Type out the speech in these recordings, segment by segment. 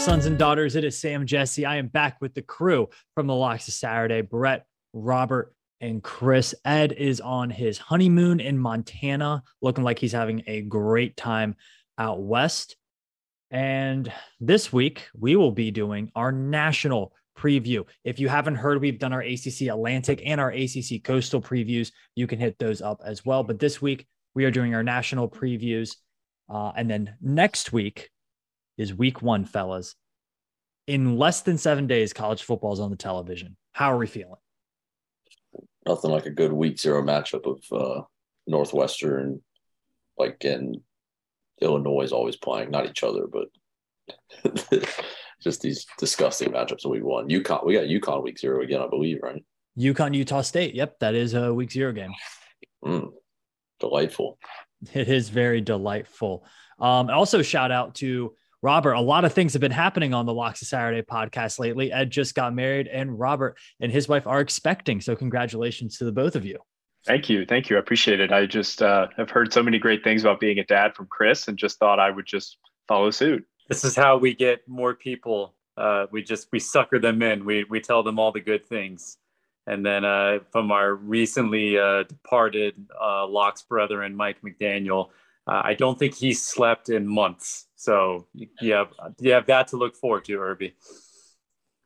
Sons and daughters? It is Sam Jesse. I am back with the crew from the Locks of Saturday. Brett, Robert, and Chris. Ed is on his honeymoon in Montana, looking like he's having a great time out west. And this week, we will be doing our national preview. If you haven't heard, we've done our ACC Atlantic and our ACC Coastal previews. You can hit those up as well. But this week, we are doing our national previews. Uh, and then next week, is week one, fellas. In less than seven days, college football is on the television. How are we feeling? Nothing like a good week zero matchup of uh, Northwestern, like in Illinois is always playing, not each other, but just these disgusting matchups that we won. UConn, we got UConn week zero again, I believe, right? UConn, Utah State. Yep, that is a week zero game. Mm, delightful. It is very delightful. Um, also, shout out to Robert, a lot of things have been happening on the Locks of Saturday podcast lately. Ed just got married, and Robert and his wife are expecting. So, congratulations to the both of you. Thank you. Thank you. I appreciate it. I just uh, have heard so many great things about being a dad from Chris and just thought I would just follow suit. This is how we get more people. Uh, we just, we sucker them in. We, we tell them all the good things. And then uh, from our recently uh, departed uh, Locks brother and Mike McDaniel, uh, I don't think he slept in months. So you have you have that to look forward to, Irby.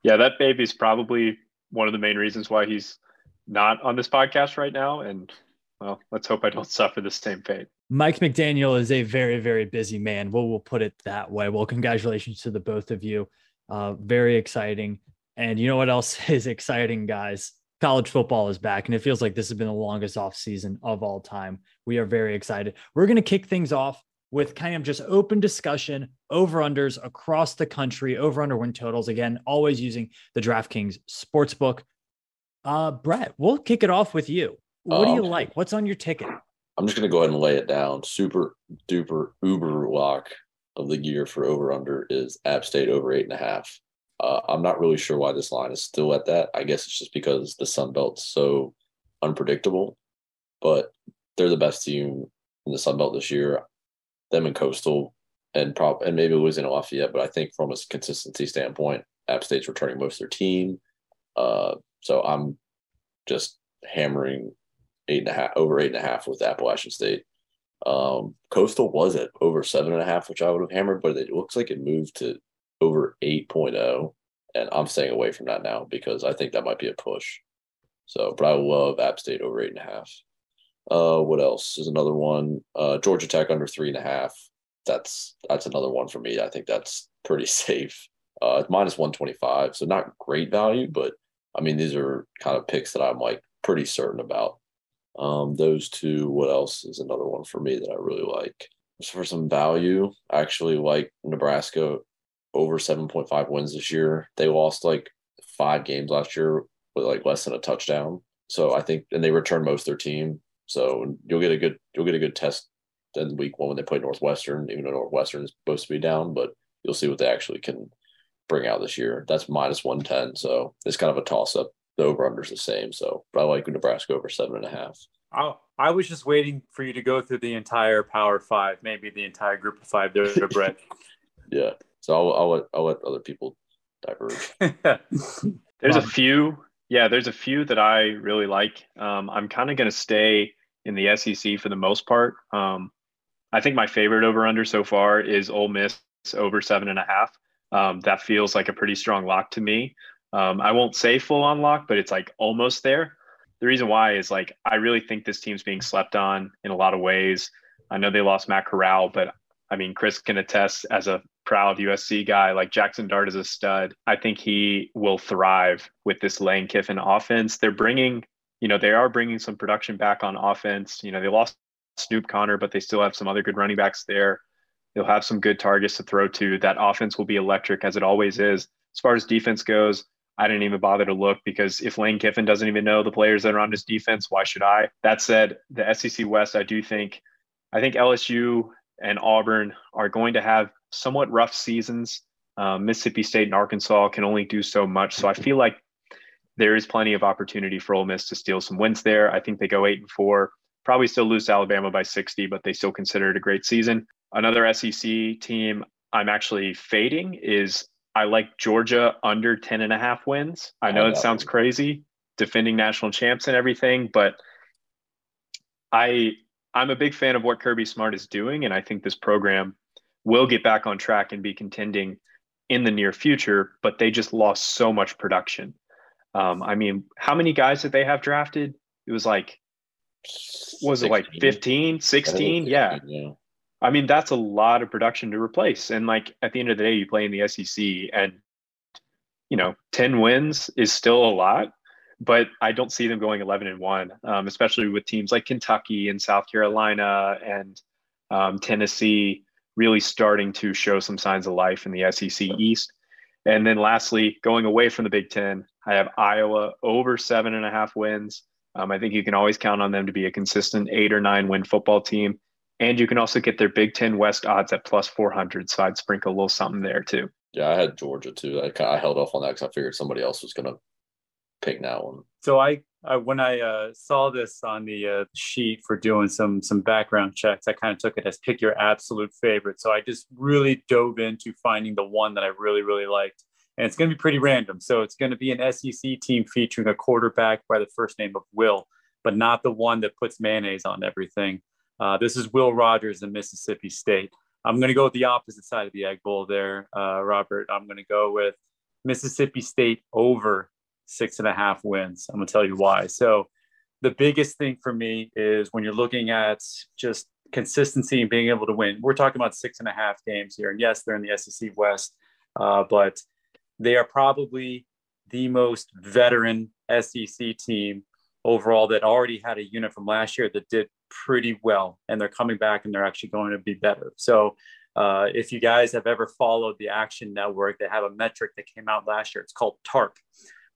Yeah, that baby's probably one of the main reasons why he's not on this podcast right now. And well, let's hope I don't suffer the same fate. Mike McDaniel is a very, very busy man. Well, we'll put it that way. Well, congratulations to the both of you. Uh, very exciting. And you know what else is exciting, guys? College football is back, and it feels like this has been the longest off season of all time. We are very excited. We're going to kick things off with kind of just open discussion over unders across the country, over under win totals. Again, always using the DraftKings Sportsbook. Uh, Brett, we'll kick it off with you. What um, do you um, like? What's on your ticket? I'm just going to go ahead and lay it down. Super duper uber lock of the year for over under is App State over eight and a half. Uh, I'm not really sure why this line is still at that. I guess it's just because the Sun Belt's so unpredictable, but they're the best team in the Sun Belt this year them and Coastal and prop and maybe losing Lafayette, but I think from a consistency standpoint, App State's returning most of their team. Uh, so I'm just hammering eight and a half over eight and a half with Appalachian State. Um, Coastal was at over seven and a half, which I would have hammered, but it looks like it moved to over 8.0. And I'm staying away from that now because I think that might be a push. So, but I love App State over eight and a half. Uh, what else is another one? Uh, Georgia Tech under three and a half. That's that's another one for me. I think that's pretty safe. Uh, minus one twenty five, so not great value, but I mean these are kind of picks that I'm like pretty certain about. Um, those two. What else is another one for me that I really like? Just for some value, I actually like Nebraska over seven point five wins this year. They lost like five games last year with like less than a touchdown. So I think, and they returned most of their team. So you'll get a good you'll get a good test in week one when they play Northwestern, even though Northwestern is supposed to be down, but you'll see what they actually can bring out this year. That's minus one ten. So it's kind of a toss up. The over under is the same. So but I like Nebraska over seven and a half. I, I was just waiting for you to go through the entire Power Five, maybe the entire group of five there, Brett. yeah. So I'll, I'll let I'll let other people diverge. There's a few yeah, there's a few that I really like. Um, I'm kind of going to stay in the SEC for the most part. Um, I think my favorite over under so far is Ole Miss over seven and a half. Um, that feels like a pretty strong lock to me. Um, I won't say full on lock, but it's like almost there. The reason why is like I really think this team's being slept on in a lot of ways. I know they lost Matt Corral, but I mean, Chris can attest as a proud USC guy, like Jackson Dart is a stud. I think he will thrive with this Lane Kiffin offense. They're bringing, you know, they are bringing some production back on offense. You know, they lost Snoop Conner, but they still have some other good running backs there. They'll have some good targets to throw to. That offense will be electric as it always is. As far as defense goes, I didn't even bother to look because if Lane Kiffin doesn't even know the players that are on his defense, why should I? That said, the SEC West, I do think, I think LSU and Auburn are going to have somewhat rough seasons. Um, Mississippi State and Arkansas can only do so much. So I feel like there is plenty of opportunity for Ole Miss to steal some wins there. I think they go eight and four, probably still lose to Alabama by 60, but they still consider it a great season. Another SEC team I'm actually fading is I like Georgia under 10 and a half wins. I know it sounds crazy, defending national champs and everything, but I I'm a big fan of what Kirby Smart is doing, and I think this program will get back on track and be contending in the near future. But they just lost so much production. Um, I mean, how many guys did they have drafted? It was like, was 16. it like 15, 16? yeah. yeah. I mean, that's a lot of production to replace. And like at the end of the day, you play in the SEC and, you know, 10 wins is still a lot, but I don't see them going 11 and one, um, especially with teams like Kentucky and South Carolina and um, Tennessee really starting to show some signs of life in the SEC East. And then lastly, going away from the Big Ten, I have Iowa over seven and a half wins. Um, I think you can always count on them to be a consistent eight or nine win football team. And you can also get their Big Ten West odds at plus 400. So I'd sprinkle a little something there too. Yeah, I had Georgia too. I, I held off on that because I figured somebody else was going to pick that one. So I, I when I uh, saw this on the uh, sheet for doing some some background checks, I kind of took it as pick your absolute favorite. So I just really dove into finding the one that I really really liked and it's going to be pretty random. So it's going to be an SEC team featuring a quarterback by the first name of Will, but not the one that puts mayonnaise on everything. Uh, this is Will Rogers in Mississippi State. I'm going to go with the opposite side of the egg bowl there, uh, Robert. I'm going to go with Mississippi State over six and a half wins. I'm going to tell you why. So the biggest thing for me is when you're looking at just consistency and being able to win. We're talking about six and a half games here, and yes, they're in the SEC West, uh, but they are probably the most veteran SEC team overall that already had a unit from last year that did pretty well, and they're coming back and they're actually going to be better. So, uh, if you guys have ever followed the Action Network, they have a metric that came out last year. It's called TARP,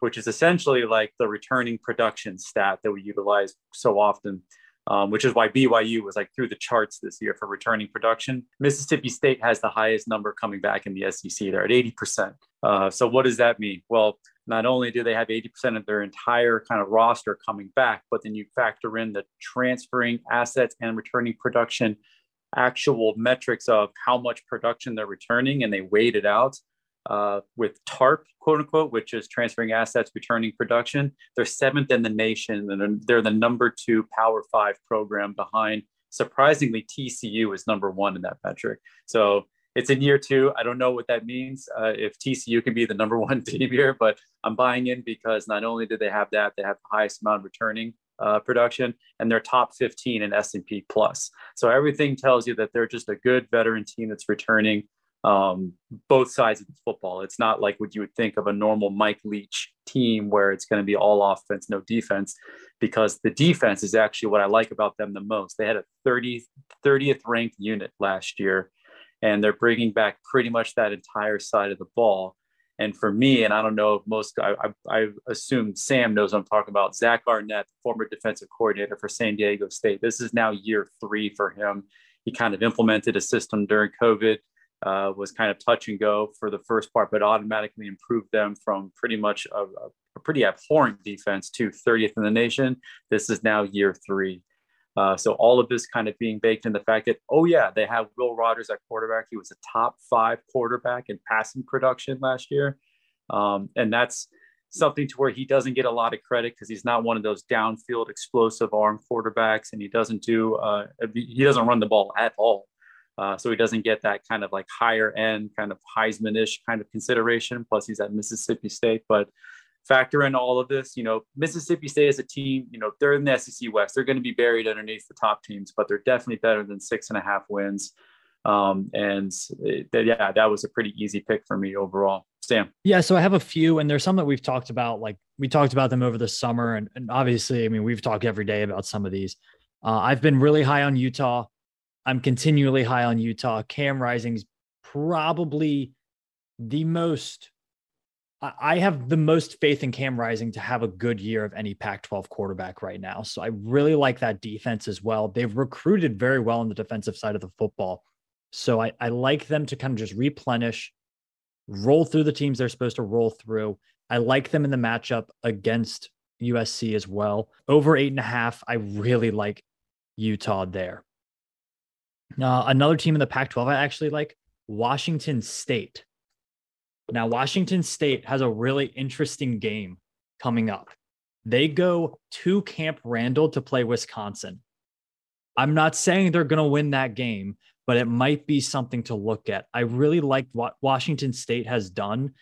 which is essentially like the returning production stat that we utilize so often um, which is why BYU was like through the charts this year for returning production. Mississippi State has the highest number coming back in the SEC. They're at 80%. Uh, so what does that mean? Well, not only do they have 80% of their entire kind of roster coming back, but then you factor in the transferring assets and returning production actual metrics of how much production they're returning and they weighed it out uh, with TARP, quote unquote, which is transferring assets, returning production. They're seventh in the nation, and they're the number two Power Five program behind. Surprisingly, TCU is number one in that metric. So it's in year two. I don't know what that means uh, if TCU can be the number one team here, but I'm buying in because not only do they have that, they have the highest amount returning uh, production, and they're top 15 in S&P plus. So everything tells you that they're just a good veteran team that's returning um, both sides of the football. It's not like what you would think of a normal Mike Leach team where it's going to be all offense, no defense, because the defense is actually what I like about them the most. They had a 30, 30th ranked unit last year, and they're bringing back pretty much that entire side of the ball. And for me, and I don't know if most, I, I, I assume Sam knows I'm talking about. Zach Arnett, former defensive coordinator for San Diego State. This is now year three for him. He kind of implemented a system during COVID uh, was kind of touch and go for the first part, but automatically improved them from pretty much a, a pretty abhorrent defense to 30th in the nation. This is now year three. Uh, so all of this kind of being baked in the fact that, oh yeah, they have Will Rogers at quarterback. He was a top five quarterback in passing production last year. Um, and that's something to where he doesn't get a lot of credit because he's not one of those downfield explosive arm quarterbacks and he doesn't do, uh, he doesn't run the ball at all. Uh, so he doesn't get that kind of like higher end, kind of Heisman ish kind of consideration. Plus, he's at Mississippi State. But factor in all of this, you know, Mississippi State as a team, you know, they're in the SEC West. They're going to be buried underneath the top teams, but they're definitely better than six and a half wins. Um, and it, yeah, that was a pretty easy pick for me overall. Sam. Yeah, so I have a few, and there's some that we've talked about. Like we talked about them over the summer, and, and obviously, I mean, we've talked every day about some of these. Uh, I've been really high on Utah. I'm continually high on Utah. Cam Rising's probably the most. I have the most faith in Cam Rising to have a good year of any Pac 12 quarterback right now. So I really like that defense as well. They've recruited very well on the defensive side of the football. So I, I like them to kind of just replenish, roll through the teams they're supposed to roll through. I like them in the matchup against USC as well. Over eight and a half, I really like Utah there. Uh, another team in the Pac 12 I actually like Washington State. Now, Washington State has a really interesting game coming up. They go to Camp Randall to play Wisconsin. I'm not saying they're going to win that game, but it might be something to look at. I really like what Washington State has done.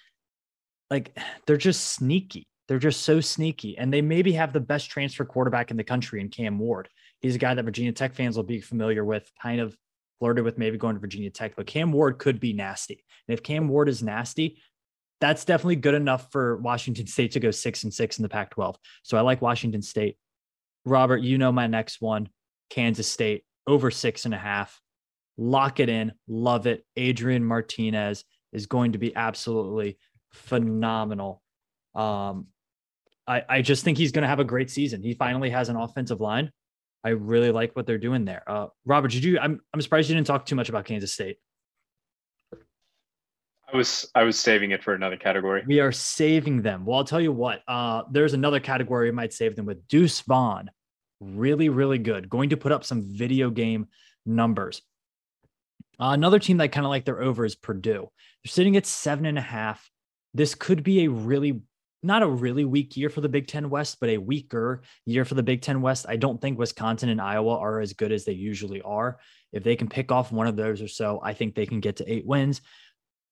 Like, they're just sneaky. They're just so sneaky. And they maybe have the best transfer quarterback in the country in Cam Ward. He's a guy that Virginia Tech fans will be familiar with, kind of flirted with maybe going to Virginia Tech, but Cam Ward could be nasty. And if Cam Ward is nasty, that's definitely good enough for Washington State to go six and six in the Pac 12. So I like Washington State. Robert, you know my next one Kansas State over six and a half. Lock it in. Love it. Adrian Martinez is going to be absolutely phenomenal. Um, I, I just think he's going to have a great season. He finally has an offensive line. I really like what they're doing there. Uh, Robert, did you? I'm I'm surprised you didn't talk too much about Kansas State. I was I was saving it for another category. We are saving them. Well, I'll tell you what. Uh, there's another category we might save them with. Deuce Vaughn, really really good. Going to put up some video game numbers. Uh, another team that kind of like they're over is Purdue. They're sitting at seven and a half. This could be a really not a really weak year for the Big Ten West, but a weaker year for the Big Ten West. I don't think Wisconsin and Iowa are as good as they usually are. If they can pick off one of those or so, I think they can get to eight wins.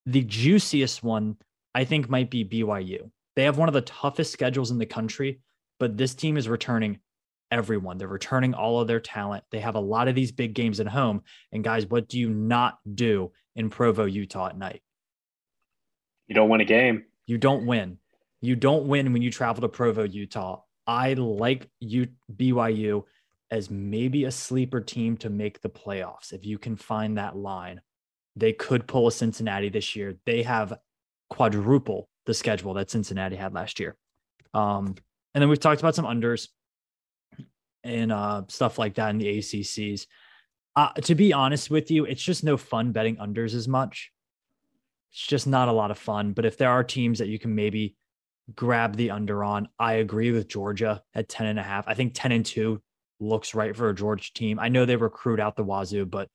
The juiciest one, I think, might be BYU. They have one of the toughest schedules in the country, but this team is returning everyone. They're returning all of their talent. They have a lot of these big games at home. And guys, what do you not do in Provo, Utah at night? You don't win a game. You don't win. You don't win when you travel to Provo, Utah. I like BYU as maybe a sleeper team to make the playoffs. If you can find that line, they could pull a Cincinnati this year. They have quadruple the schedule that Cincinnati had last year. Um, and then we've talked about some unders and uh, stuff like that in the ACCs. Uh, to be honest with you, it's just no fun betting unders as much. It's just not a lot of fun. But if there are teams that you can maybe grab the under on, I agree with Georgia at 10 and a half. I think 10 and 2 looks right for a Georgia team. I know they recruit out the wazoo, but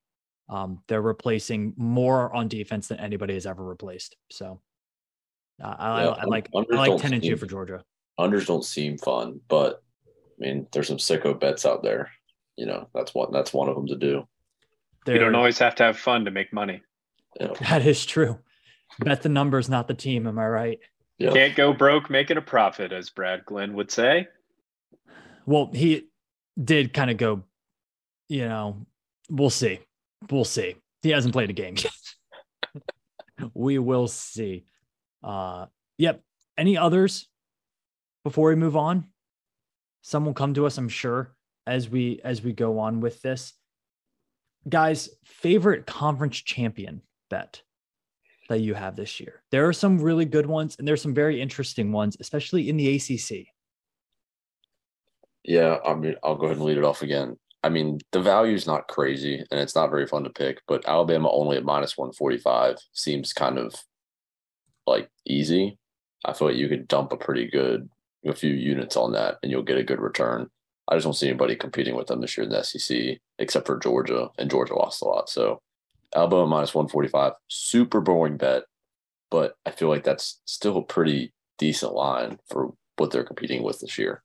um, they're replacing more on defense than anybody has ever replaced. So uh, I, yeah, I, I, like I like 10 and 2 for Georgia. Unders don't seem fun, but I mean, there's some sicko bets out there. You know, that's one that's one of them to do. They're, you don't always have to have fun to make money. Yeah. That is true. Bet the numbers, not the team. Am I right? Yep. Can't go broke, making a profit, as Brad Glenn would say. Well, he did kind of go, you know, we'll see. We'll see. He hasn't played a game yet. we will see. Uh yep. Any others before we move on? Some will come to us, I'm sure, as we as we go on with this. Guys, favorite conference champion bet that you have this year? There are some really good ones, and there's some very interesting ones, especially in the ACC. Yeah, I mean, I'll go ahead and lead it off again. I mean, the value is not crazy, and it's not very fun to pick. But Alabama only at minus one forty five seems kind of like easy. I feel like you could dump a pretty good a few units on that, and you'll get a good return. I just don't see anybody competing with them this year in the SEC except for Georgia, and Georgia lost a lot. So Alabama minus 145, super boring bet, but I feel like that's still a pretty decent line for what they're competing with this year.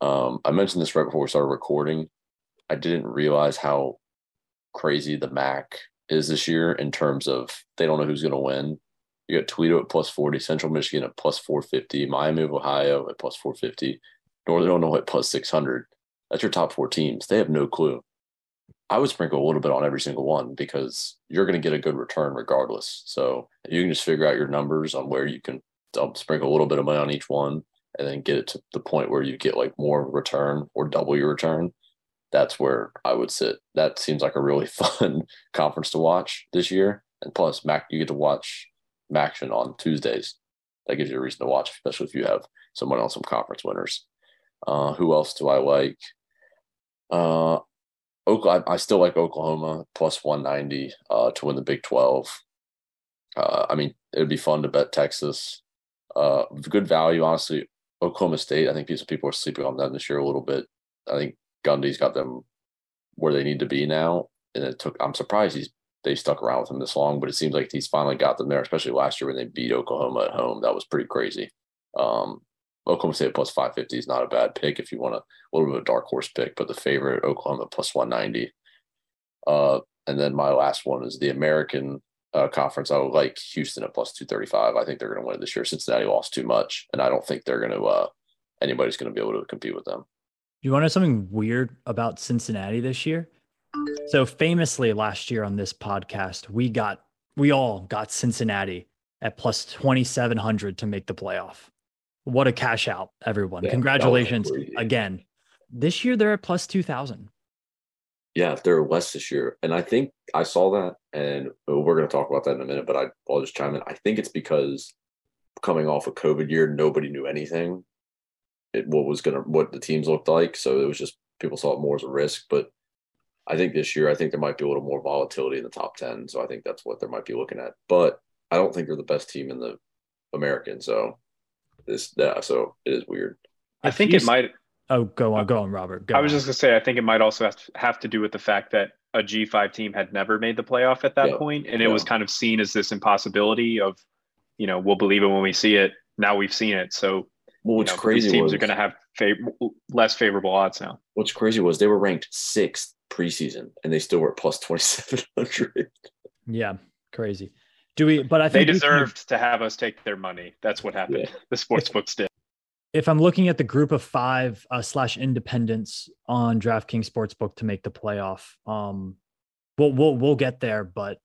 Um, I mentioned this right before we started recording. I didn't realize how crazy the MAC is this year in terms of they don't know who's going to win. You got Toledo at plus 40, Central Michigan at plus 450, Miami of Ohio at plus 450, Northern Illinois at plus 600. That's your top four teams. They have no clue. I would sprinkle a little bit on every single one because you're going to get a good return regardless. So you can just figure out your numbers on where you can sprinkle a little bit of money on each one and then get it to the point where you get like more return or double your return. That's where I would sit. That seems like a really fun conference to watch this year. And plus, Mac, you get to watch action on Tuesdays. That gives you a reason to watch, especially if you have someone else some conference winners. Uh, who else do I like? Uh, Oklahoma, I still like Oklahoma plus 190 uh, to win the Big 12. Uh, I mean, it would be fun to bet Texas. Uh, good value, honestly. Oklahoma State, I think some people are sleeping on them this year a little bit. I think Gundy's got them where they need to be now. And it took, I'm surprised he's they stuck around with him this long, but it seems like he's finally got them there, especially last year when they beat Oklahoma at home. That was pretty crazy. Um, Oklahoma State plus 550 is not a bad pick if you want a, little bit of a dark horse pick, but the favorite, Oklahoma plus 190. Uh, and then my last one is the American uh, conference. I would like Houston at plus 235. I think they're going to win this year. Cincinnati lost too much, and I don't think they're going to, uh, anybody's going to be able to compete with them. Do you want to know something weird about Cincinnati this year? So famously last year on this podcast, we got we all got Cincinnati at plus 2700 to make the playoff. What a cash out, everyone. Yeah, Congratulations again. This year they're at plus 2000. Yeah, they're West this year. And I think I saw that and we're going to talk about that in a minute, but I, I'll just chime in. I think it's because coming off a COVID year, nobody knew anything. It, what was going to, what the teams looked like. So it was just, people saw it more as a risk. But I think this year, I think there might be a little more volatility in the top 10. So I think that's what they might be looking at. But I don't think they're the best team in the American. So this, yeah, so it is weird. I think it might. Oh, go on, go on, Robert. Go I was on. just gonna say, I think it might also have to, have to do with the fact that a G5 team had never made the playoff at that yeah. point, and it yeah. was kind of seen as this impossibility of, you know, we'll believe it when we see it. Now we've seen it, so well, what's you know, crazy teams was, are going to have fav- less favorable odds now. What's crazy was they were ranked sixth preseason, and they still were plus twenty seven hundred. Yeah, crazy. Do we? But I think they deserved can, to have us take their money. That's what happened. Yeah. The sports books did. If I'm looking at the group of five uh, slash independents on DraftKings Sportsbook to make the playoff, um, we'll we'll we'll get there, but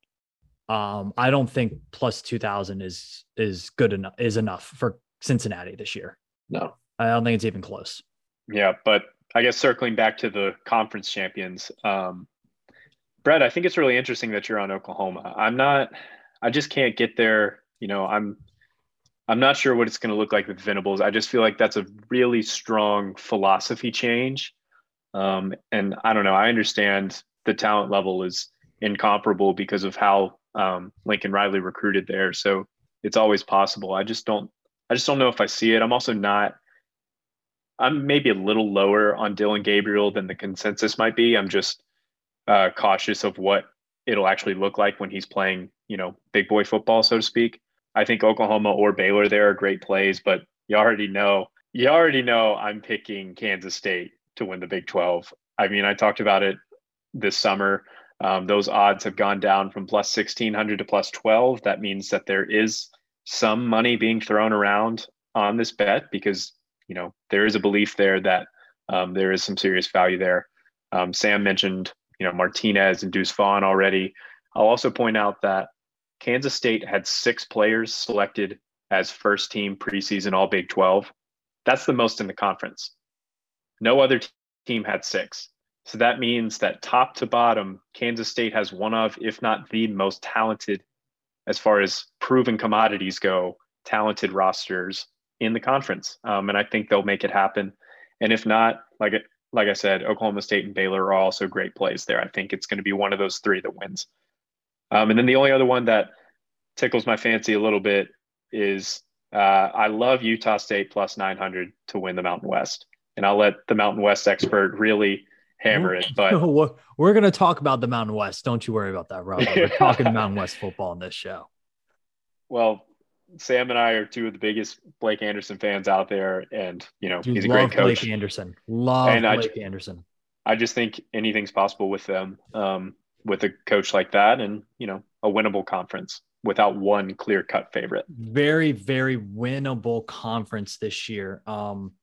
um, I don't think plus two thousand is is good enough is enough for Cincinnati this year. No, I don't think it's even close. Yeah, but I guess circling back to the conference champions, um, Brett, I think it's really interesting that you're on Oklahoma. I'm not. I just can't get there. You know, I'm I'm not sure what it's going to look like with Venables. I just feel like that's a really strong philosophy change. Um, and I don't know. I understand the talent level is incomparable because of how um, Lincoln Riley recruited there. So it's always possible. I just don't. I just don't know if I see it. I'm also not. I'm maybe a little lower on Dillon Gabriel than the consensus might be. I'm just uh, cautious of what it'll actually look like when he's playing, you know, big boy football, so to speak. I think Oklahoma or Baylor there are great plays, but you already know, you already know I'm picking Kansas State to win the Big 12. I mean, I talked about it this summer. Um, those odds have gone down from plus 1600 to plus 12. That means that there is some money being thrown around on this bet because, you know, there is a belief there that um, there is some serious value there. Um, Sam mentioned you know Martinez and Deuce Vaughn already. I'll also point out that Kansas State had six players selected as first team preseason All Big 12. That's the most in the conference. No other t- team had six. So that means that top to bottom, Kansas State has one of, if not the most talented, as far as proven commodities go, talented rosters in the conference. Um, and I think they'll make it happen. And if not, like like I said, Oklahoma State and Baylor are also great plays there. I think it's going to be one of those three that wins. Um, and then the only other one that tickles my fancy a little bit is uh, I love Utah State plus 900 to win the Mountain West. And I'll let the Mountain West expert really hammer it. But we're going to talk about the Mountain West. Don't you worry about that, Rob. We're talking Mountain West football on this show. Well, Sam and I are two of the biggest Blake Anderson fans out there, and you know he's a great coach. Blake Anderson, love and Blake I, Anderson. I just think anything's possible with them, um, with a coach like that, and you know a winnable conference without one clear cut favorite. Very, very winnable conference this year. Um,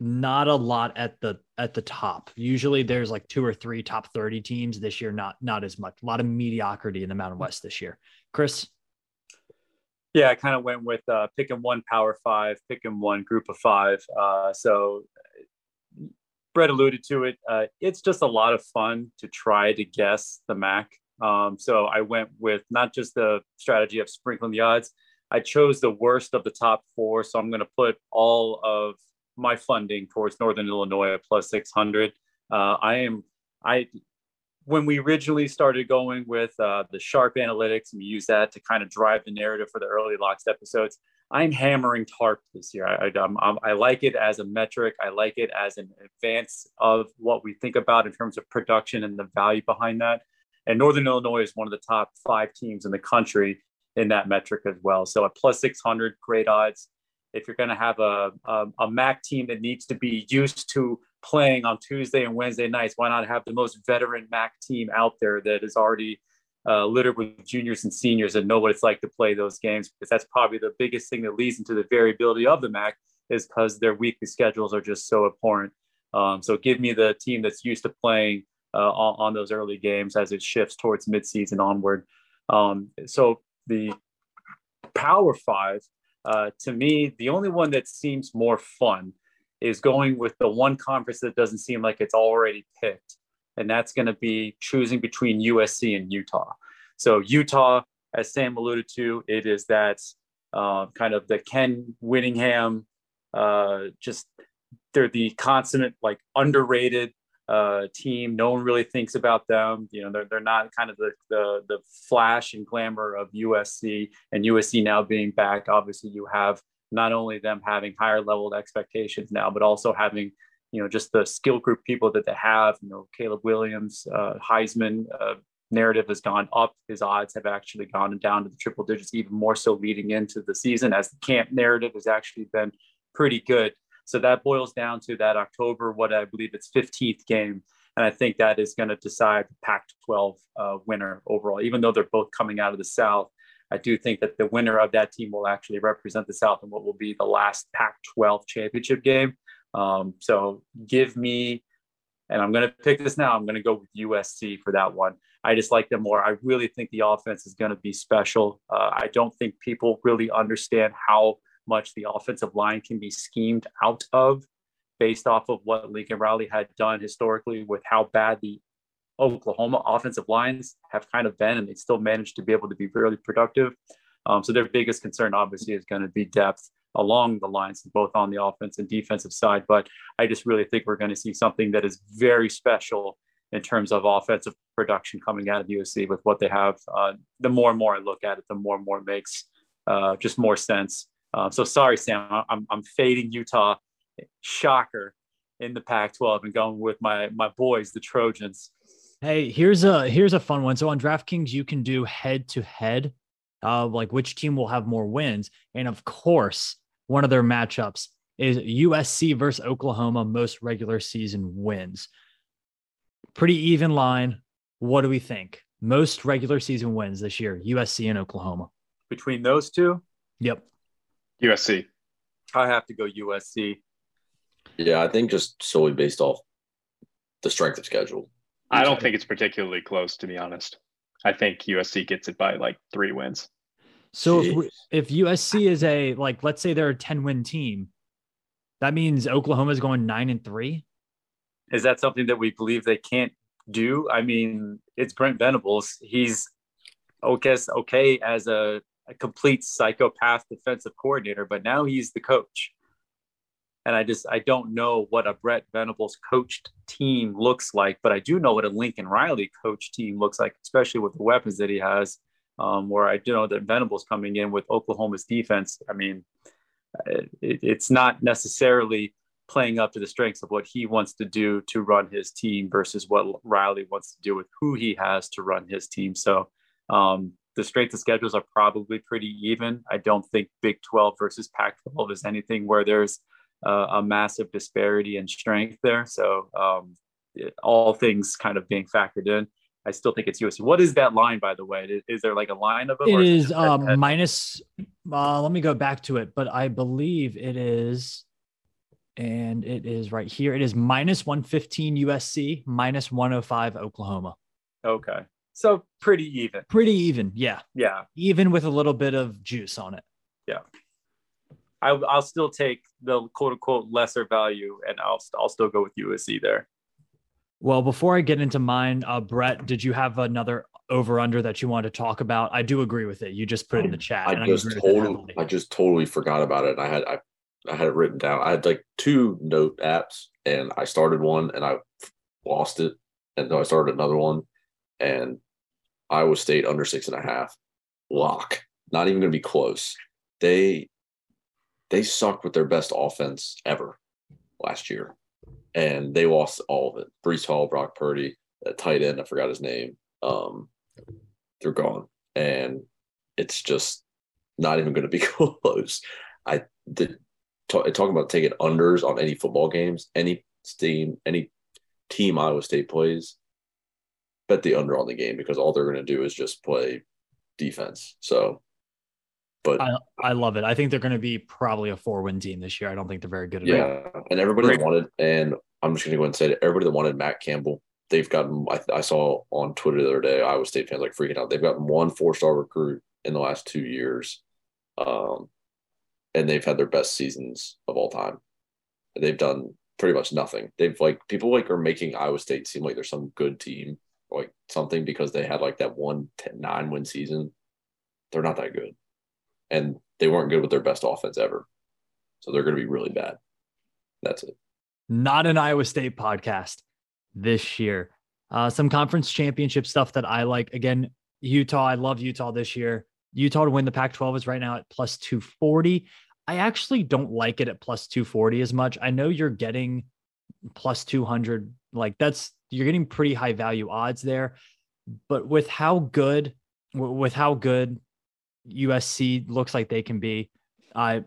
not a lot at the at the top. Usually there's like two or three top 30 teams this year, not not as much. A lot of mediocrity in the Mountain West this year. Chris, yeah, I kind of went with uh, picking one power five, picking one group of five. Uh, so Brett alluded to it. Uh, it's just a lot of fun to try to guess the MAC. Um, so I went with not just the strategy of sprinkling the odds. I chose the worst of the top four. So I'm going to put all of my funding towards Northern Illinois at plus 600. Uh, I am, I when we originally started going with uh, the sharp analytics and we use that to kind of drive the narrative for the early locks episodes i'm hammering tarp this year I, I, I, like it as a metric i like it as an advance of what we think about in terms of production and the value behind that And Northern Illinois is one of the top five teams in the country in that metric as well. So at plus 600, great odds. If you're going to have a, a, a MAC team that needs to be used to playing on Tuesday and Wednesday nights, why not have the most veteran MAC team out there that is already uh, littered with juniors and seniors and know what it's like to play those games? Because that's probably the biggest thing that leads into the variability of the MAC is because their weekly schedules are just so abhorrent. Um, so give me the team that's used to playing uh, on, on, those early games as it shifts towards midseason onward. Um, so the Power Five, uh, to me, the only one that seems more fun is going with the one conference that doesn't seem like it's already picked, and that's going to be choosing between USC and Utah. So Utah, as Sam alluded to, it is that uh, kind of the Kyle Whittingham, uh, just they're the consummate like underrated uh, team. No one really thinks about them. You know, they're, they're not kind of the, the, the flash and glamour of USC and USC now being back. Obviously, you have not only them having higher level expectations now, but also having, you know, just the skill group people that they have, you know, Caleb Williams, uh, Heisman, uh, narrative has gone up. His odds have actually gone down to the triple digits, even more so leading into the season as the camp narrative has actually been pretty good. So that boils down to that October, what I believe it's 15th game. And I think that is going to decide the Pac 12 uh, winner overall. Even though they're both coming out of the South, I do think that the winner of that team will actually represent the South in what will be the last Pac 12 championship game. Um, so give me, and I'm going to pick this now, I'm going to go with USC for that one. I just like them more. I really think the offense is going to be special. Uh, I don't think people really understand how much the offensive line can be schemed out of based off of what Lincoln Riley had done historically with how bad the Oklahoma offensive lines have kind of been, and they still managed to be able to be really productive. Um, so their biggest concern, obviously, is going to be depth along the lines, both on the offense and defensive side. But I just really think we're going to see something that is very special in terms of offensive production coming out of USC with what they have. Uh, the more and more I look at it, the more and more it makes uh, just more sense. Uh, so sorry, Sam, I'm, I'm fading Utah, shocker, in the Pac-12 and going with my my boys, the Trojans. Hey, here's a here's a fun one. So on DraftKings, you can do head to head, uh, like which team will have more wins, and of course, one of their matchups is USC versus Oklahoma, most regular season wins. Pretty even line. What do we think? Most regular season wins this year, USC and Oklahoma. Between those two? Yep. USC. I have to go USC. Yeah, I think just solely based off the strength of schedule. I don't think it's particularly close, to be honest. I think USC gets it by like three wins. So if, if USC is a like, let's say they're a ten win team, that means Oklahoma is going nine and three. Is that something that we believe they can't do? I mean, it's Brent Venables. He's okay, okay as a a complete psychopath defensive coordinator, but now he's the coach. And I just I don't know what a Brent Venables coached team looks like, but I do know what a Lincoln Riley coach team looks like, especially with the weapons that he has. Um, where I do know that Venables coming in with Oklahoma's defense. I mean, it, it's not necessarily playing up to the strengths of what he wants to do to run his team versus what Riley wants to do with who he has to run his team. So um, the strength of schedules are probably pretty even. I don't think Big 12 versus Pac 12 is anything where there's uh, a massive disparity in strength there. So, um, it, all things kind of being factored in, I still think it's USC. What is that line, by the way? Is, is there like a line of it? It is, is it um, minus, uh, let me go back to it, but I believe it is, and it is right here. It is minus 115 USC, minus 105 Oklahoma. Okay. So pretty even. Pretty even. Yeah. Yeah. Even with a little bit of juice on it. Yeah. I, will still take the quote unquote lesser value and I'll, I'll still go with USC there. Well, before I get into mine, uh, Brett, did you have another over under that you want to talk about? I do agree with it. You just put it in the chat. I just I totally, I just totally forgot about it. I had, I, I had it written down. I had like two note apps and I started one and I lost it. And then I started another one and Iowa State under six and a half. Lock. Not even going to be close. They they sucked with their best offense ever last year, and they lost all of it. Breece Hall, Brock Purdy, a tight end, I forgot his name. um, they're gone, and it's just not even going to be close. I did talk, talking about taking unders on any football games, any team, any team Iowa State plays, bet the under on the game because all they're going to do is just play defense. So, but I, I love it. I think they're going to be probably a four win team this year. I don't think they're very good at yeah, all. and everybody that wanted, and I'm just going to go and say it, everybody that wanted Matt Campbell, they've gotten. I, I saw on Twitter the other day, Iowa State fans like freaking out. They've gotten one four star recruit in the last two years, um, and they've had their best seasons of all time. They've done pretty much nothing. They've like people like are making Iowa State seem like they're some good team like something because they had like that one 10, nine win season. They're not that good. And they weren't good with their best offense ever. So they're going to be really bad. That's it. Not an Iowa State podcast this year. Uh, some conference championship stuff that I like. Again, Utah. I love Utah this year. Utah to win the Pac 12 is right now at plus 240. I actually don't like it at plus 240 as much. I know you're getting plus 200. Like that's you're getting pretty high value odds there. But with how good, with how good USC looks like they can be, I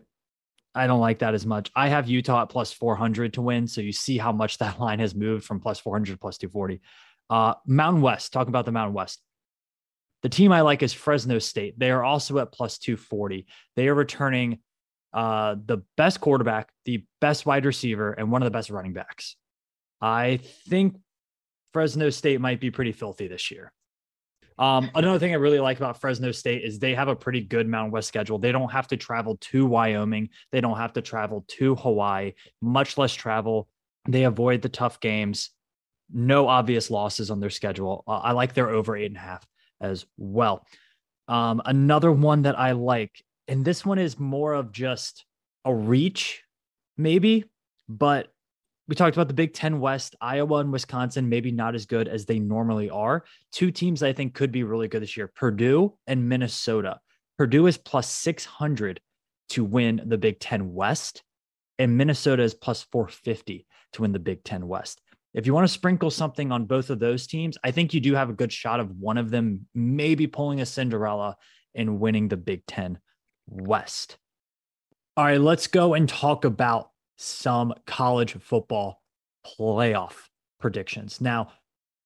I don't like that as much. I have Utah at plus 400 to win. So you see how much that line has moved from plus 400 to plus 240. Uh, Mountain West, talking about the Mountain West. The team I like is Fresno State. They are also at plus 240. They are returning uh, the best quarterback, the best wide receiver, and one of the best running backs. I think Fresno State might be pretty filthy this year. Um, another thing I really like about Fresno State is they have a pretty good Mountain West schedule. They don't have to travel to Wyoming. They don't have to travel to Hawaii, much less travel. They avoid the tough games. No obvious losses on their schedule. Uh, I like their over eight and a half as well. Um, another one that I like, and this one is more of just a reach, maybe, but we talked about the Big Ten West, Iowa and Wisconsin, maybe not as good as they normally are. Two teams I think could be really good this year Purdue and Minnesota. Purdue is plus 600 to win the Big Ten West, and Minnesota is plus 450 to win the Big Ten West. If you want to sprinkle something on both of those teams, I think you do have a good shot of one of them maybe pulling a Cinderella and winning the Big Ten West. All right, let's go and talk about some college football playoff predictions. Now,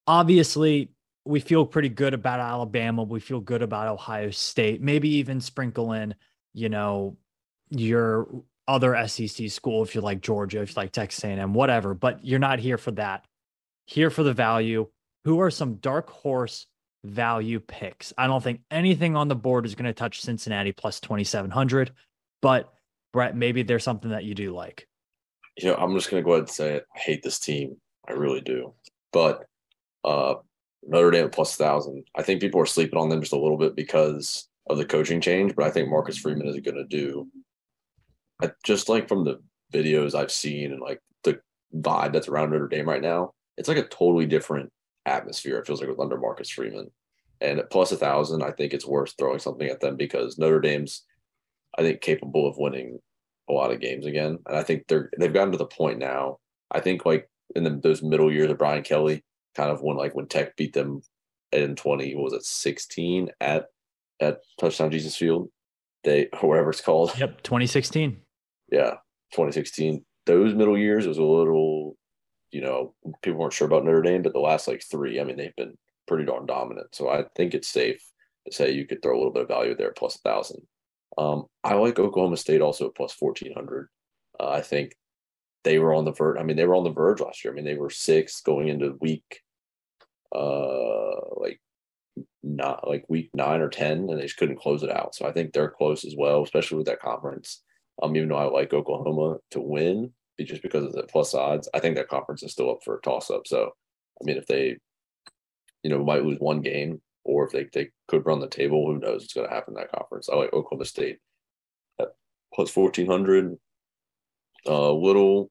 obviously, we feel pretty good about Alabama. We feel good about Ohio State. Maybe even sprinkle in, you know, your other SEC school if you like Georgia, if you like Texas A&M, whatever. But you're not here for that. Here for the value. Who are some dark horse value picks? I don't think anything on the board is going to touch Cincinnati plus 2,700. But Brett, maybe there's something that you do like you know, I'm just going to go ahead and say it. I hate this team. I really do. But uh, Notre Dame plus thousand. I think people are sleeping on them just a little bit because of the coaching change. But I think Marcus Freeman is going to do. I, just like from the videos I've seen and like the vibe that's around Notre Dame right now, it's like a totally different atmosphere. It feels like with under Marcus Freeman. And at plus a thousand, I think it's worth throwing something at them because Notre Dame's, I think, capable of winning a lot of games again. And I think they're they've gotten to the point now. I think like in the, those middle years of Brian Kelly, kind of when like when Tech beat them in twenty was it sixteen at at Touchdown Jesus Field, they or whatever it's called. Yep, twenty sixteen. Yeah, twenty sixteen. Those middle years was a little, you know, people weren't sure about Notre Dame, but the last like three, I mean, they've been pretty darn dominant. So I think it's safe to say you could throw a little bit of value there plus a thousand. Um, I like Oklahoma State also at plus 1400. Uh, I think they were on the verge. I mean, they were on the verge last year. I mean, they were six going into week, uh, like not like week nine or 10, and they just couldn't close it out. So I think they're close as well, especially with that conference. Um, even though I like Oklahoma to win, just because of the plus odds, I think that conference is still up for a toss up. So, I mean, if they, you know, might lose one game, or if they, they could run the table, who knows what's going to happen in that conference. I like Oklahoma State at plus 1400. A uh, little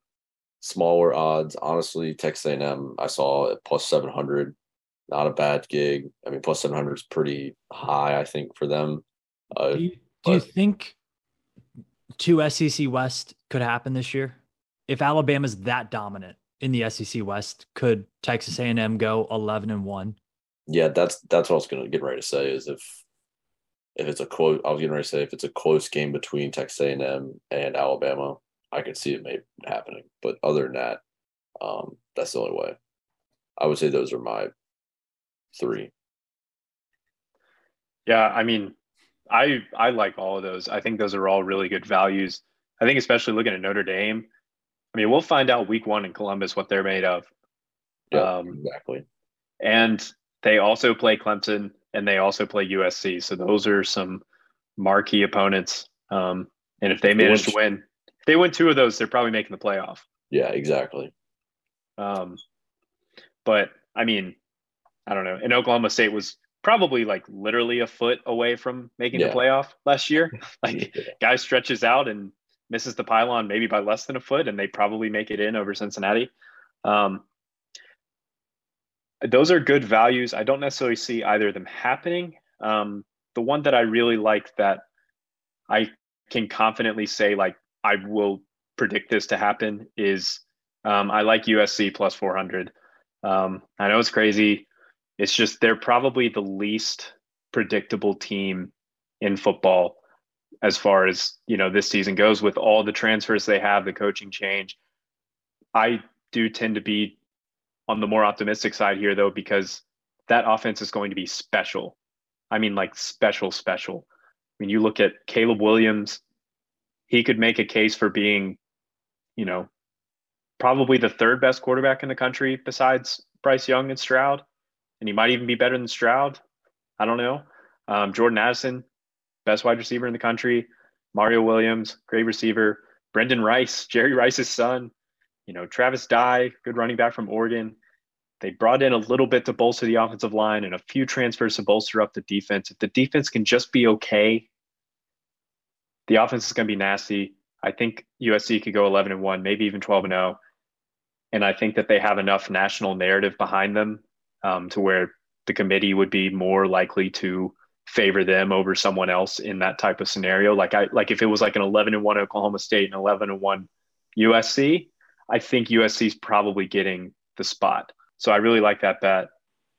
smaller odds. Honestly, Texas A&M I saw at plus 700. Not a bad gig. I mean, plus 700 is pretty high, I think, for them. Uh, do, you, do you think two SEC West could happen this year? If Alabama's that dominant in the SEC West, could Texas A&M go 11 and 1? Yeah, that's that's what I was gonna get ready to say is if if it's a close, I was getting ready to say if it's a close game between Texas A&M and Alabama, I could see it maybe happening. But other than that, um, that's the only way. I would say those are my three. Yeah, I mean, I I like all of those. I think those are all really good values. I think especially looking at Notre Dame. I mean, we'll find out week one in Columbus what they're made of. Yeah, um, exactly. And they also play Clemson and they also play USC. So those are some marquee opponents. Um, and if they manage to win, if they win two of those, they're probably making the playoff. Yeah, exactly. Um, but I mean, I don't know. And Oklahoma State was probably like literally a foot away from making yeah. the playoff last year. like guy stretches out and misses the pylon maybe by less than a foot, and they probably make it in over Cincinnati. Um, those are good values. I don't necessarily see either of them happening. Um, the one that I really like that I can confidently say, like, I will predict this to happen is um, I like USC plus 400. Um, I know it's crazy. It's just they're probably the least predictable team in football as far as you know this season goes with all the transfers they have, the coaching change. I do tend to be on the more optimistic side here though because that offense is going to be special. I mean like special special. I mean you look at Caleb Williams, he could make a case for being you know probably the third best quarterback in the country besides Bryce Young and Stroud and he might even be better than Stroud. I don't know. Um, Jordan Addison, best wide receiver in the country. Mario Williams, great receiver. Brendan Rice, Jerry Rice's son. You know, Travis Dye, good running back from Oregon. They brought in a little bit to bolster the offensive line and a few transfers to bolster up the defense. If the defense can just be okay, the offense is going to be nasty. I think USC could go 11 and 1, maybe even 12 and 0. And I think that they have enough national narrative behind them um, to where the committee would be more likely to favor them over someone else in that type of scenario. Like I like if it was like an 11 and 1 Oklahoma State and 11 and 1 USC, I think USC is probably getting the spot. So I really like that bet.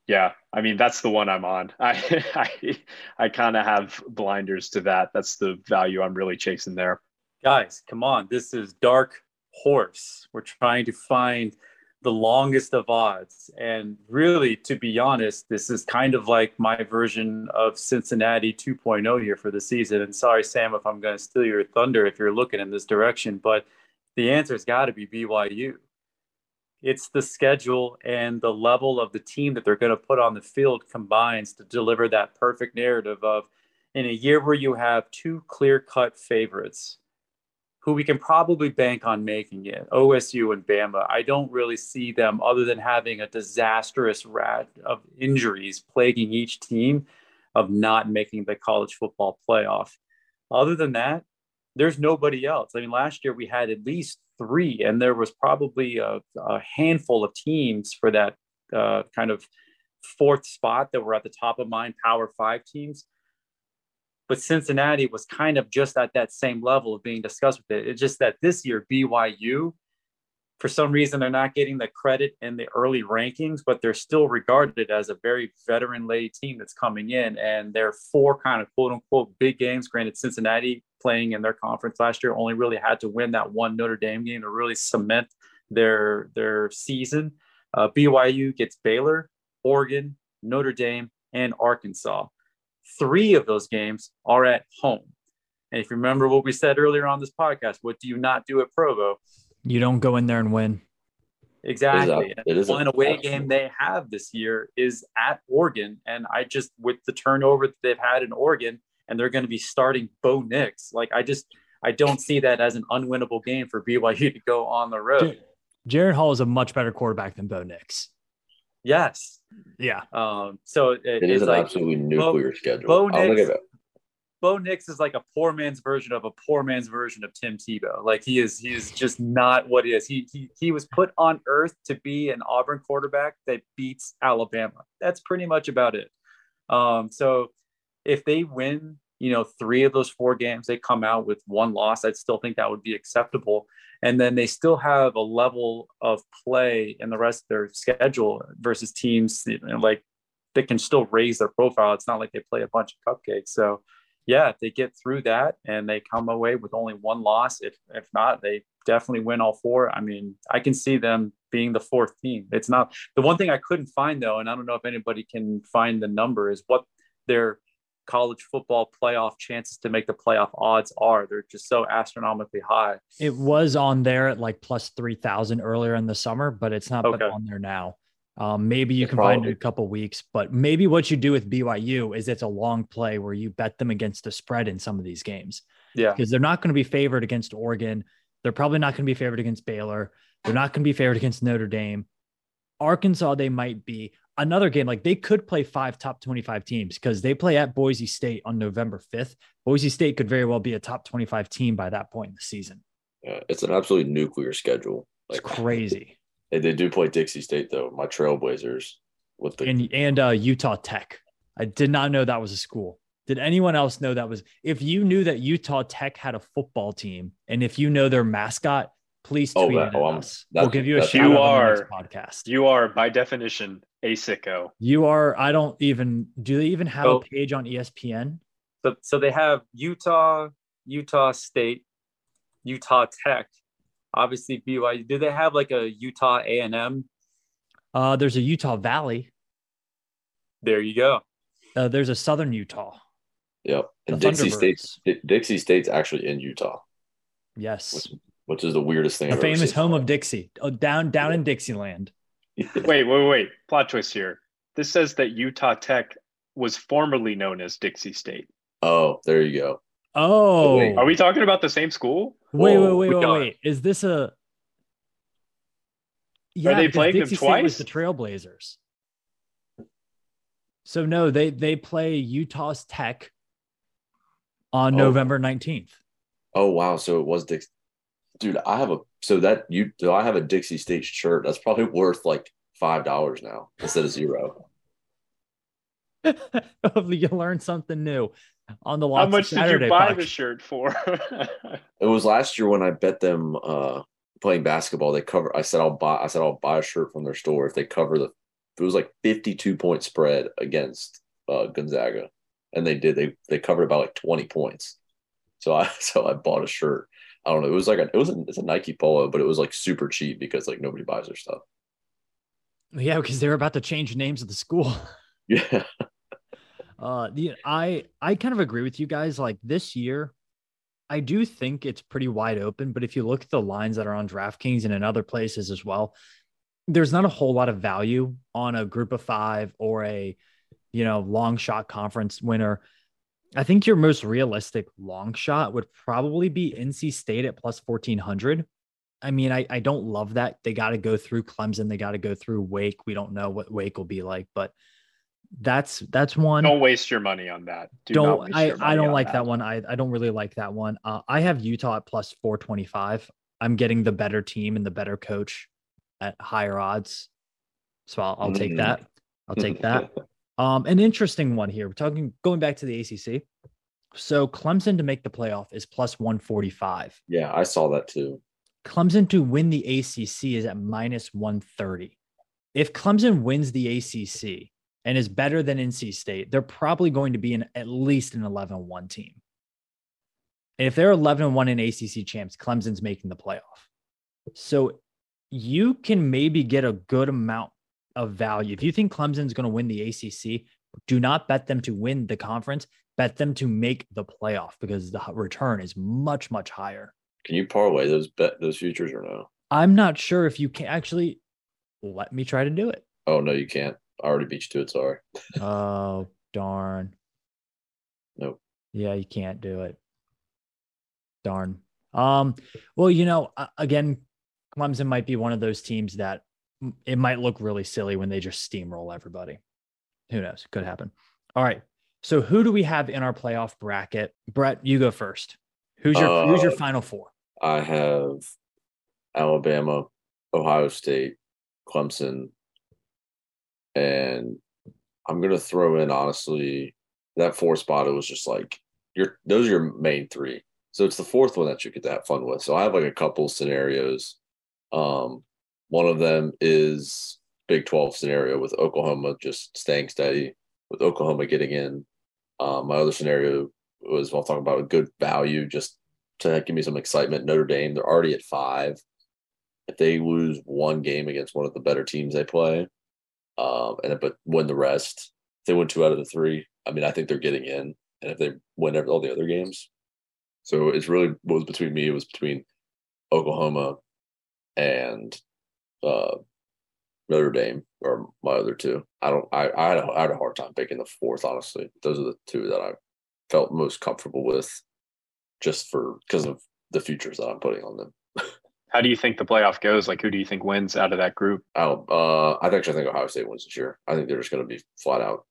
Yeah, I mean that's the one I'm on. I I, I kind of have blinders to that. That's the value I'm really chasing there. Guys, come on. This is dark horse. We're trying to find the longest of odds. And really, to be honest, this is kind of like my version of Cincinnati 2.0 here for the season. And sorry, Sam, if I'm going to steal your thunder if you're looking in this direction, but the answer's got to be BYU. It's the schedule and the level of the team that they're going to put on the field combines to deliver that perfect narrative of in a year where you have two clear cut favorites who we can probably bank on making it, OSU and Bama. I don't really see them other than having a disastrous rat of injuries plaguing each team of not making the college football playoff. Other than that, there's nobody else. I mean, last year we had at least three, and there was probably a, a handful of teams for that uh, kind of fourth spot that were at the top of mind, Power Five teams but Cincinnati was kind of just at that same level of being discussed with it. It's just that this year, BYU, for some reason, they're not getting the credit in the early rankings, but they're still regarded as a very veteran laid team that's coming in. And they're four kind of quote unquote big games. Granted, Cincinnati playing in their conference last year only really had to win that one Notre Dame game to really cement their their season. Uh, BYU gets Baylor, Oregon, Notre Dame, and Arkansas. Three of those games are at home. And if you remember what we said earlier on this podcast, what do you not do at Provo? You don't go in there and win. Exactly. It is a, one away game they have this year is at Oregon. And I just, with the turnover that they've had in Oregon, and they're going to be starting Bo Nix, like I just, I don't see that as an unwinnable game for BYU to go on the road. Jaren Hall is a much better quarterback than Bo Nix. Yes. Yeah. Um, so it, it is an like absolutely nuclear Bo, schedule. Bo Nix, Bo Nix is like a poor man's version of a poor man's version of Tim Tebow. Like he is, he is just not what he is. He he he was put on earth to be an Auburn quarterback that beats Alabama. That's pretty much about it. Um, so if they win, you know, three of those four games, they come out with one loss. I'd still think that would be acceptable and then they still have a level of play in the rest of their schedule versus teams you know, like they can still raise their profile. It's not like they play a bunch of cupcakes. So yeah, if they get through that and they come away with only one loss, if if not, they definitely win all four. I mean, I can see them being the fourth team. It's not the one thing I couldn't find though, and I don't know if anybody can find the number is what their college football playoff chances to make the playoff odds are. They're just so astronomically high. It was on there at like plus 3,000 earlier in the summer, but it's not okay. on there now. Um, maybe you can Probably. find it in a couple weeks, but maybe what you do with BYU is it's a long play where you bet them against the spread in some of these games. Yeah. Because they're not going to be favored against Oregon. They're probably not going to be favored against Baylor. They're not going to be favored against Notre Dame. Arkansas, they might be another game. Like they could play five top 25 teams because they play at Boise State on November 5th. Boise State could very well be a top 25 team by that point in the season. Yeah, it's an absolutely nuclear schedule. Like, it's crazy. They, they do play Dixie State though. My Trailblazers with the and and uh, Utah Tech. I did not know that was a school. Did anyone else know that was? If you knew that Utah Tech had a football team, and if you know their mascot, please oh, tweet oh, it oh, us. We'll give you a shout you out are, podcast. You are by definition a sicko. You are. I don't even. Do they even have a page on ESPN? So, so they have Utah, Utah State, Utah Tech, obviously BYU. Do they have like a Utah A and M? Uh, there's a Utah Valley. There you go. Uh, there's a Southern Utah. Yep, and Dixie State. Dixie State's actually in Utah. Yes, which, which is the weirdest thing. The I've famous home of Dixie, oh, down down yeah. in Dixieland. wait, wait, wait! Plot twist here. This says that Utah Tech was formerly known as Dixie State. Oh, there you go. Oh, wait, are we talking about the same school? Wait, wait, wait, wait, wait. Is this a? Yeah, Are they playing Dixie them twice? the Trailblazers. So no, they they play Utah's Tech on oh. November nineteenth. Oh wow! So it was Dixie. Dude, I have a so that you do I have a Dixie State shirt that's probably worth like five dollars now instead of zero. Hopefully, you learn something new on the How much Saturday did you buy the shirt for? it was last year when I bet them uh, playing basketball. They cover. I said I'll buy. I said I'll buy a shirt from their store if they cover the. It was like fifty-two point spread against uh, Gonzaga, and they did. They they covered about like twenty points. So I so I bought a shirt. I don't know. It was like a, it was a, it's a Nike polo, but it was like super cheap because like nobody buys their stuff. Yeah, because they're about to change names of the school. Yeah. Uh, the I I kind of agree with you guys. Like this year, I do think it's pretty wide open. But if you look at the lines that are on DraftKings and in other places as well, there's not a whole lot of value on a group of five or a you know long shot conference winner. I think your most realistic long shot would probably be NC State at plus 1400. I mean, I, I don't love that. They got to go through Clemson. They got to go through Wake. We don't know what Wake will be like, but that's that's one. Don't waste your money on that. Do not I I don't like that. that. one. I I don't really like that one. Uh, I have Utah at plus four twenty five. I'm getting the better team and the better coach at higher odds, so I'll, I'll mm-hmm. take that. I'll take that. Um, an interesting one here. We're talking going back to the ACC. So Clemson to make the playoff is plus 145. Yeah, I saw that too. Clemson to win the ACC is at minus 130. If Clemson wins the ACC, and is better than NC State, they're probably going to be in at least an 11 1 team. And if they're 11 1 in ACC champs, Clemson's making the playoff. So you can maybe get a good amount of value. If you think Clemson's going to win the ACC, do not bet them to win the conference, bet them to make the playoff because the return is much, much higher. Can you parlay those bet those futures or no? I'm not sure if you can actually let me try to do it. Oh no, you can't. I already beat you to it. Sorry. oh darn. Nope. Yeah, you can't do it. Darn. Um. Well, you know, again, Clemson might be one of those teams that it might look really silly when they just steamroll everybody. Who knows? Could happen. All right. So who do we have in our playoff bracket? Brett, you go first. Who's your uh, Who's your uh, final four? I have Alabama, Ohio State, Clemson, and I'm gonna throw in honestly that four spot. It was just like your those are your main three. So it's the fourth one that you get have fun with. So I have like a couple scenarios. Um, one of them is Big 12 scenario with Oklahoma just staying steady, with Oklahoma getting in. Um, my other scenario was I'll talk about a good value just to give me some excitement. Notre Dame, they're already at five. If they lose one game against one of the better teams they play, um, and but win the rest, if they win two out of the three, I mean, I think they're getting in. And if they win all the other games, so it's really what was between me. It was between Oklahoma and uh, Notre Dame or my other two. I don't. I I had, a, I had a hard time picking the fourth. Honestly, those are the two that I felt most comfortable with, just for because of the futures that I'm putting on them. How do you think the playoff goes? Like, who do you think wins out of that group? I. Uh, I actually think Ohio State wins this year. I think they're just going to be flat out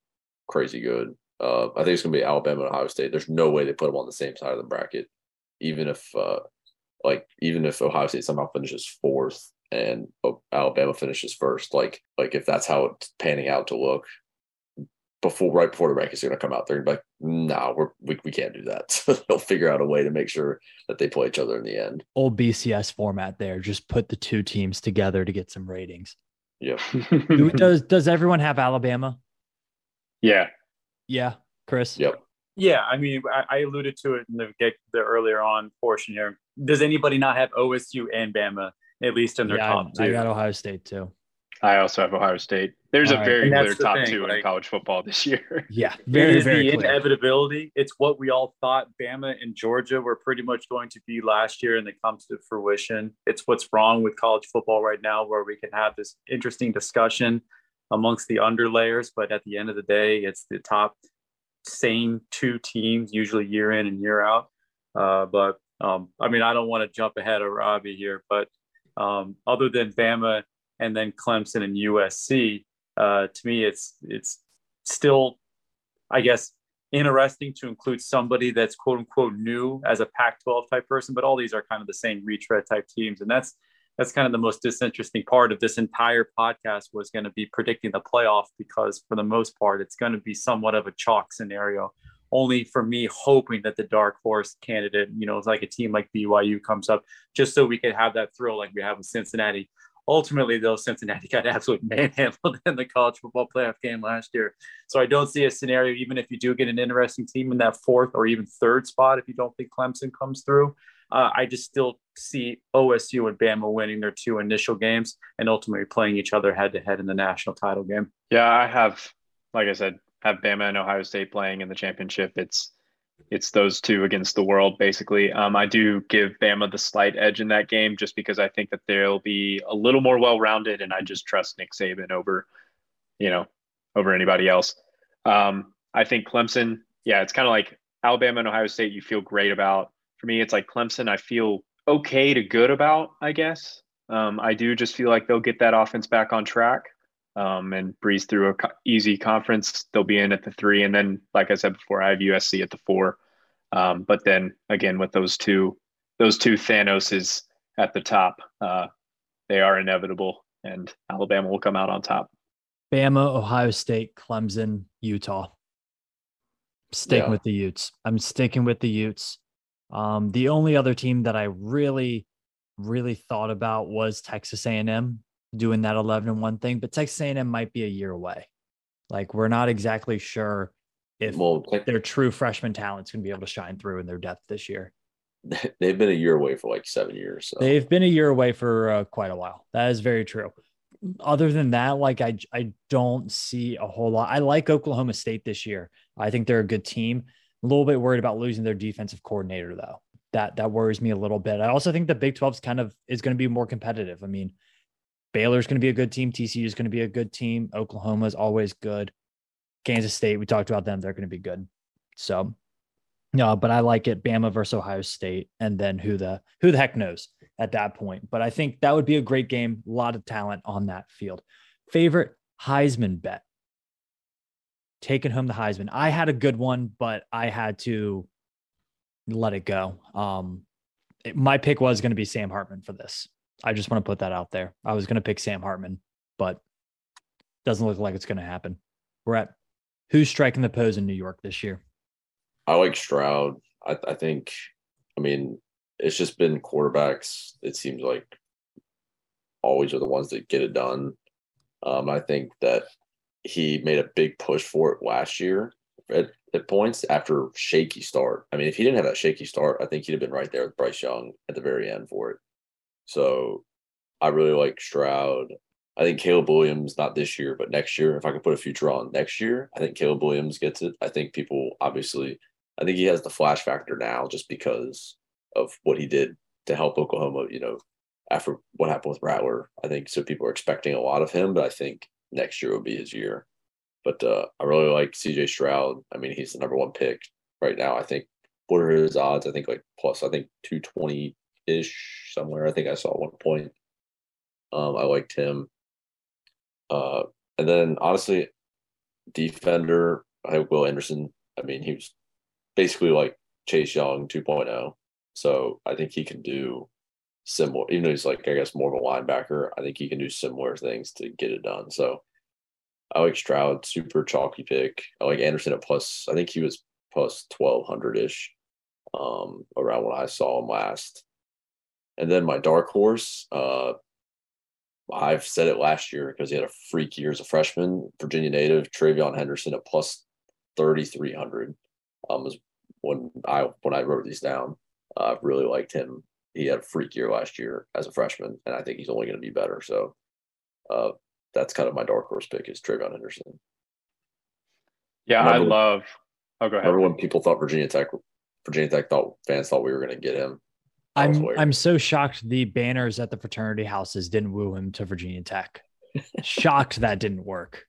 crazy good. Uh, I think it's going to be Alabama and Ohio State. There's no way they put them on the same side of the bracket, even if uh, like even if Ohio State somehow finishes fourth and Alabama finishes first, like like if that's how it's panning out to look before right before the rankings are going to come out, they're like, no, nah, we're we, we can't do that. So they'll figure out a way to make sure that they play each other in the end. Old BCS format there, just put the two teams together to get some ratings. Yeah. does does everyone have Alabama? Yeah. Yeah, Chris. Yep. Yeah, I mean, I, I alluded to it in the get the earlier on portion here. Does anybody not have OSU and Bama at least in their yeah, top I, two? I got Ohio State too. I also have Ohio State. There's All a very And that's clear top thing, two in college football this year. Yeah, It very is very the clear. inevitability. It's what we all thought Bama and Georgia were pretty much going to be last year, and it comes to fruition. It's what's wrong with college football right now, where we can have this interesting discussion amongst the underlayers, but at the end of the day, it's the top same two teams, usually year in and year out. Uh, but um, I mean, I don't want to jump ahead of Robbie here, but um, other than Bama and then Clemson and USC, uh, to me, it's it's still, I guess, interesting to include somebody that's quote unquote new as a Pac-12 type person. But all these are kind of the same retread type teams, and that's that's kind of the most disinteresting part of this entire podcast was going to be predicting the playoff because for the most part it's going to be somewhat of a chalk scenario only for me hoping that the dark horse candidate you know like a team like byu comes up just so we could have that thrill like we have with cincinnati ultimately though cincinnati got absolutely manhandled in the college football playoff game last year so i don't see a scenario even if you do get an interesting team in that fourth or even third spot if you don't think clemson comes through uh, I just still see OSU and Bama winning their two initial games and ultimately playing each other head to head in the national title game. Yeah, I have, like I said, have Bama and Ohio State playing in the championship. It's it's those two against the world, basically. Um, I do give Bama the slight edge in that game just because I think that they'll be a little more well rounded, and I just trust Nick Saban over, you know, over anybody else. Um, I think Clemson, yeah, it's kind of like Alabama and Ohio State. You feel great about. For me, it's like Clemson. I feel okay to good about. I guess um, I do just feel like they'll get that offense back on track um, and breeze through a co- easy conference. They'll be in at the three, and then, like I said before, I have USC at the four. Um, but then again, with those two, those two Thanoses at the top, uh, they are inevitable, and Alabama will come out on top. Bama, Ohio State, Clemson, Utah. Sticking Yeah. with the Utes. I'm sticking with the Utes. Um, the only other team that I really, really thought about was Texas A&M doing that 11 and one thing, but Texas A&M might be a year away. Like we're not exactly sure if Well, like, their true freshman talent's going to be able to shine through in their depth this year. they've been a year away for like seven years. So. They've been a year away for uh, quite a while. That is very true. Other than that, like I, I don't see a whole lot. I like Oklahoma State this year. I think they're a good team. A little bit worried about losing their defensive coordinator though. That that worries me a little bit. I also think the Big 12 is kind of is going to be more competitive. I mean, Baylor's going to be a good team. TCU is going to be a good team. Oklahoma is always good. Kansas State, we talked about them. They're going to be good. So, no, but I like it. Bama versus Ohio State, and then who the who the heck knows at that point. But I think that would be a great game. A lot of talent on that field. Favorite Heisman bet. Taking home the Heisman. I had a good one, but I had to let it go. Um, it- my pick was going to be Sam Hartman for this. I just want to put that out there. I was going to pick Sam Hartman, but doesn't look like it's going to happen. Brett, who's striking the pose in New York this year? I like Stroud. I, I think, I mean, it's just been quarterbacks. It seems like always are the ones that get it done. Um, I think that he made a big push for it last year at, at points after shaky start. I mean, if he didn't have that shaky start, I think he'd have been right there with Bryce Young at the very end for it. So I really like Stroud. I think Caleb Williams, not this year, but next year. If I could put a future on next year, I think Caleb Williams gets it. I think people obviously, I think he has the flash factor now just because of what he did to help Oklahoma, you know, after what happened with Rattler. I think so people are expecting a lot of him, but I think next year will be his year. But uh, I really like CJ Stroud. I mean, he's the number one pick right now. I think what are his odds? I think like plus I think 220 ish somewhere. I think I saw one point. Um, I liked him. Uh, and then honestly, defender, I Will Anderson. I mean, he was basically like Chase Young 2.0. So I think he can do similar, even though he's like, I guess, more of a linebacker. I think he can do similar things to get it done. So I like Stroud, super chalky pick. I like Anderson at plus, I think he was plus 1200 ish um, around when I saw him last. And then my dark horse, uh, I've said it last year because he had a freak year as a freshman. Virginia native TreVeyon Henderson at plus thirty three hundred. Um, was when I when I wrote these down. I uh, really liked him. He had a freak year last year as a freshman, and I think he's only going to be better. So, uh, that's kind of my dark horse pick is TreVeyon Henderson. Yeah, remember, I love. Oh, go ahead. Remember when people thought Virginia Tech, Virginia Tech thought fans thought we were going to get him. I'm I'm so shocked the banners at the fraternity houses didn't woo him to Virginia Tech. shocked that didn't work.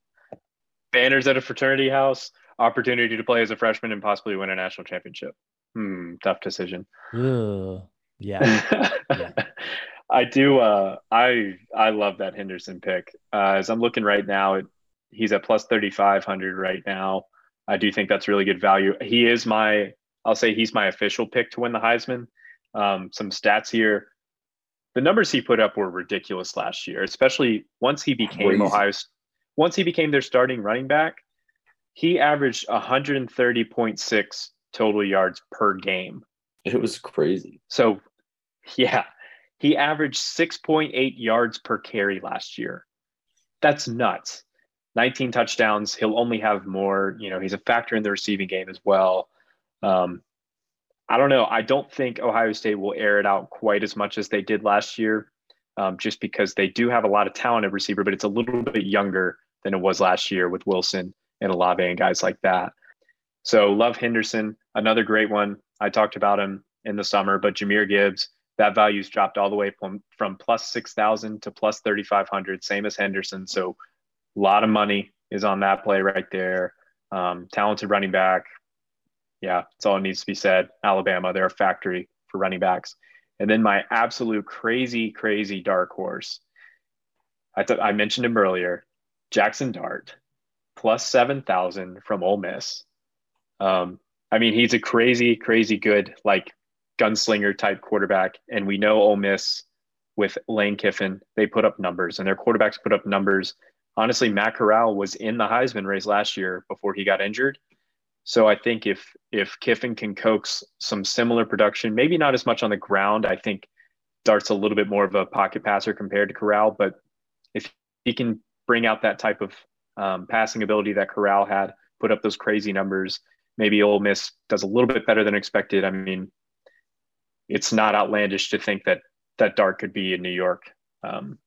Banners at a fraternity house, opportunity to play as a freshman and possibly win a national championship. Hmm, tough decision. Ugh. Yeah. yeah. I do uh I I love that Henderson pick. Uh, as I'm looking right now, it, he's at plus 3500 right now. I do think that's really good value. He is my I'll say he's my official pick to win the Heisman um, some stats here. The numbers he put up were ridiculous last year, especially once he became Crazy. Ohio. Once he became their starting running back, he averaged 130.6 total yards per game. It was crazy. So, yeah, he averaged 6.8 yards per carry last year. That's nuts. 19 touchdowns. He'll only have more. You know, he's a factor in the receiving game as well. Um, I don't know. I don't think Ohio State will air it out quite as much as they did last year, um, just because they do have a lot of talent at receiver, but it's a little bit younger than it was last year with Wilson and Olave and guys like that. So love Henderson, another great one. I talked about him in the summer, but Jahmyr Gibbs, that value's dropped all the way from, from plus 6,000 to plus 3,500, same as Henderson. So a lot of money is on that play right there. Um, talented running back, yeah, that's all needs to be said. Alabama, they're a factory for running backs. And then my absolute crazy, crazy dark horse. I thought I mentioned him earlier, Jackson Dart, plus seven thousand from Ole Miss. Um, I mean, he's a crazy, crazy good like gunslinger type quarterback, and we know Ole Miss with Lane Kiffin, they put up numbers, and their quarterbacks put up numbers. Honestly, Matt Corral was in the Heisman race last year before he got injured, so I think if if Kiffin can coax some similar production, maybe not as much on the ground. I think Dart's a little bit more of a pocket passer compared to Corral, but if he can bring out that type of um, passing ability that Corral had, put up those crazy numbers, maybe Ole Miss does a little bit better than expected. I mean, it's not outlandish to think that that Dart could be in New York um,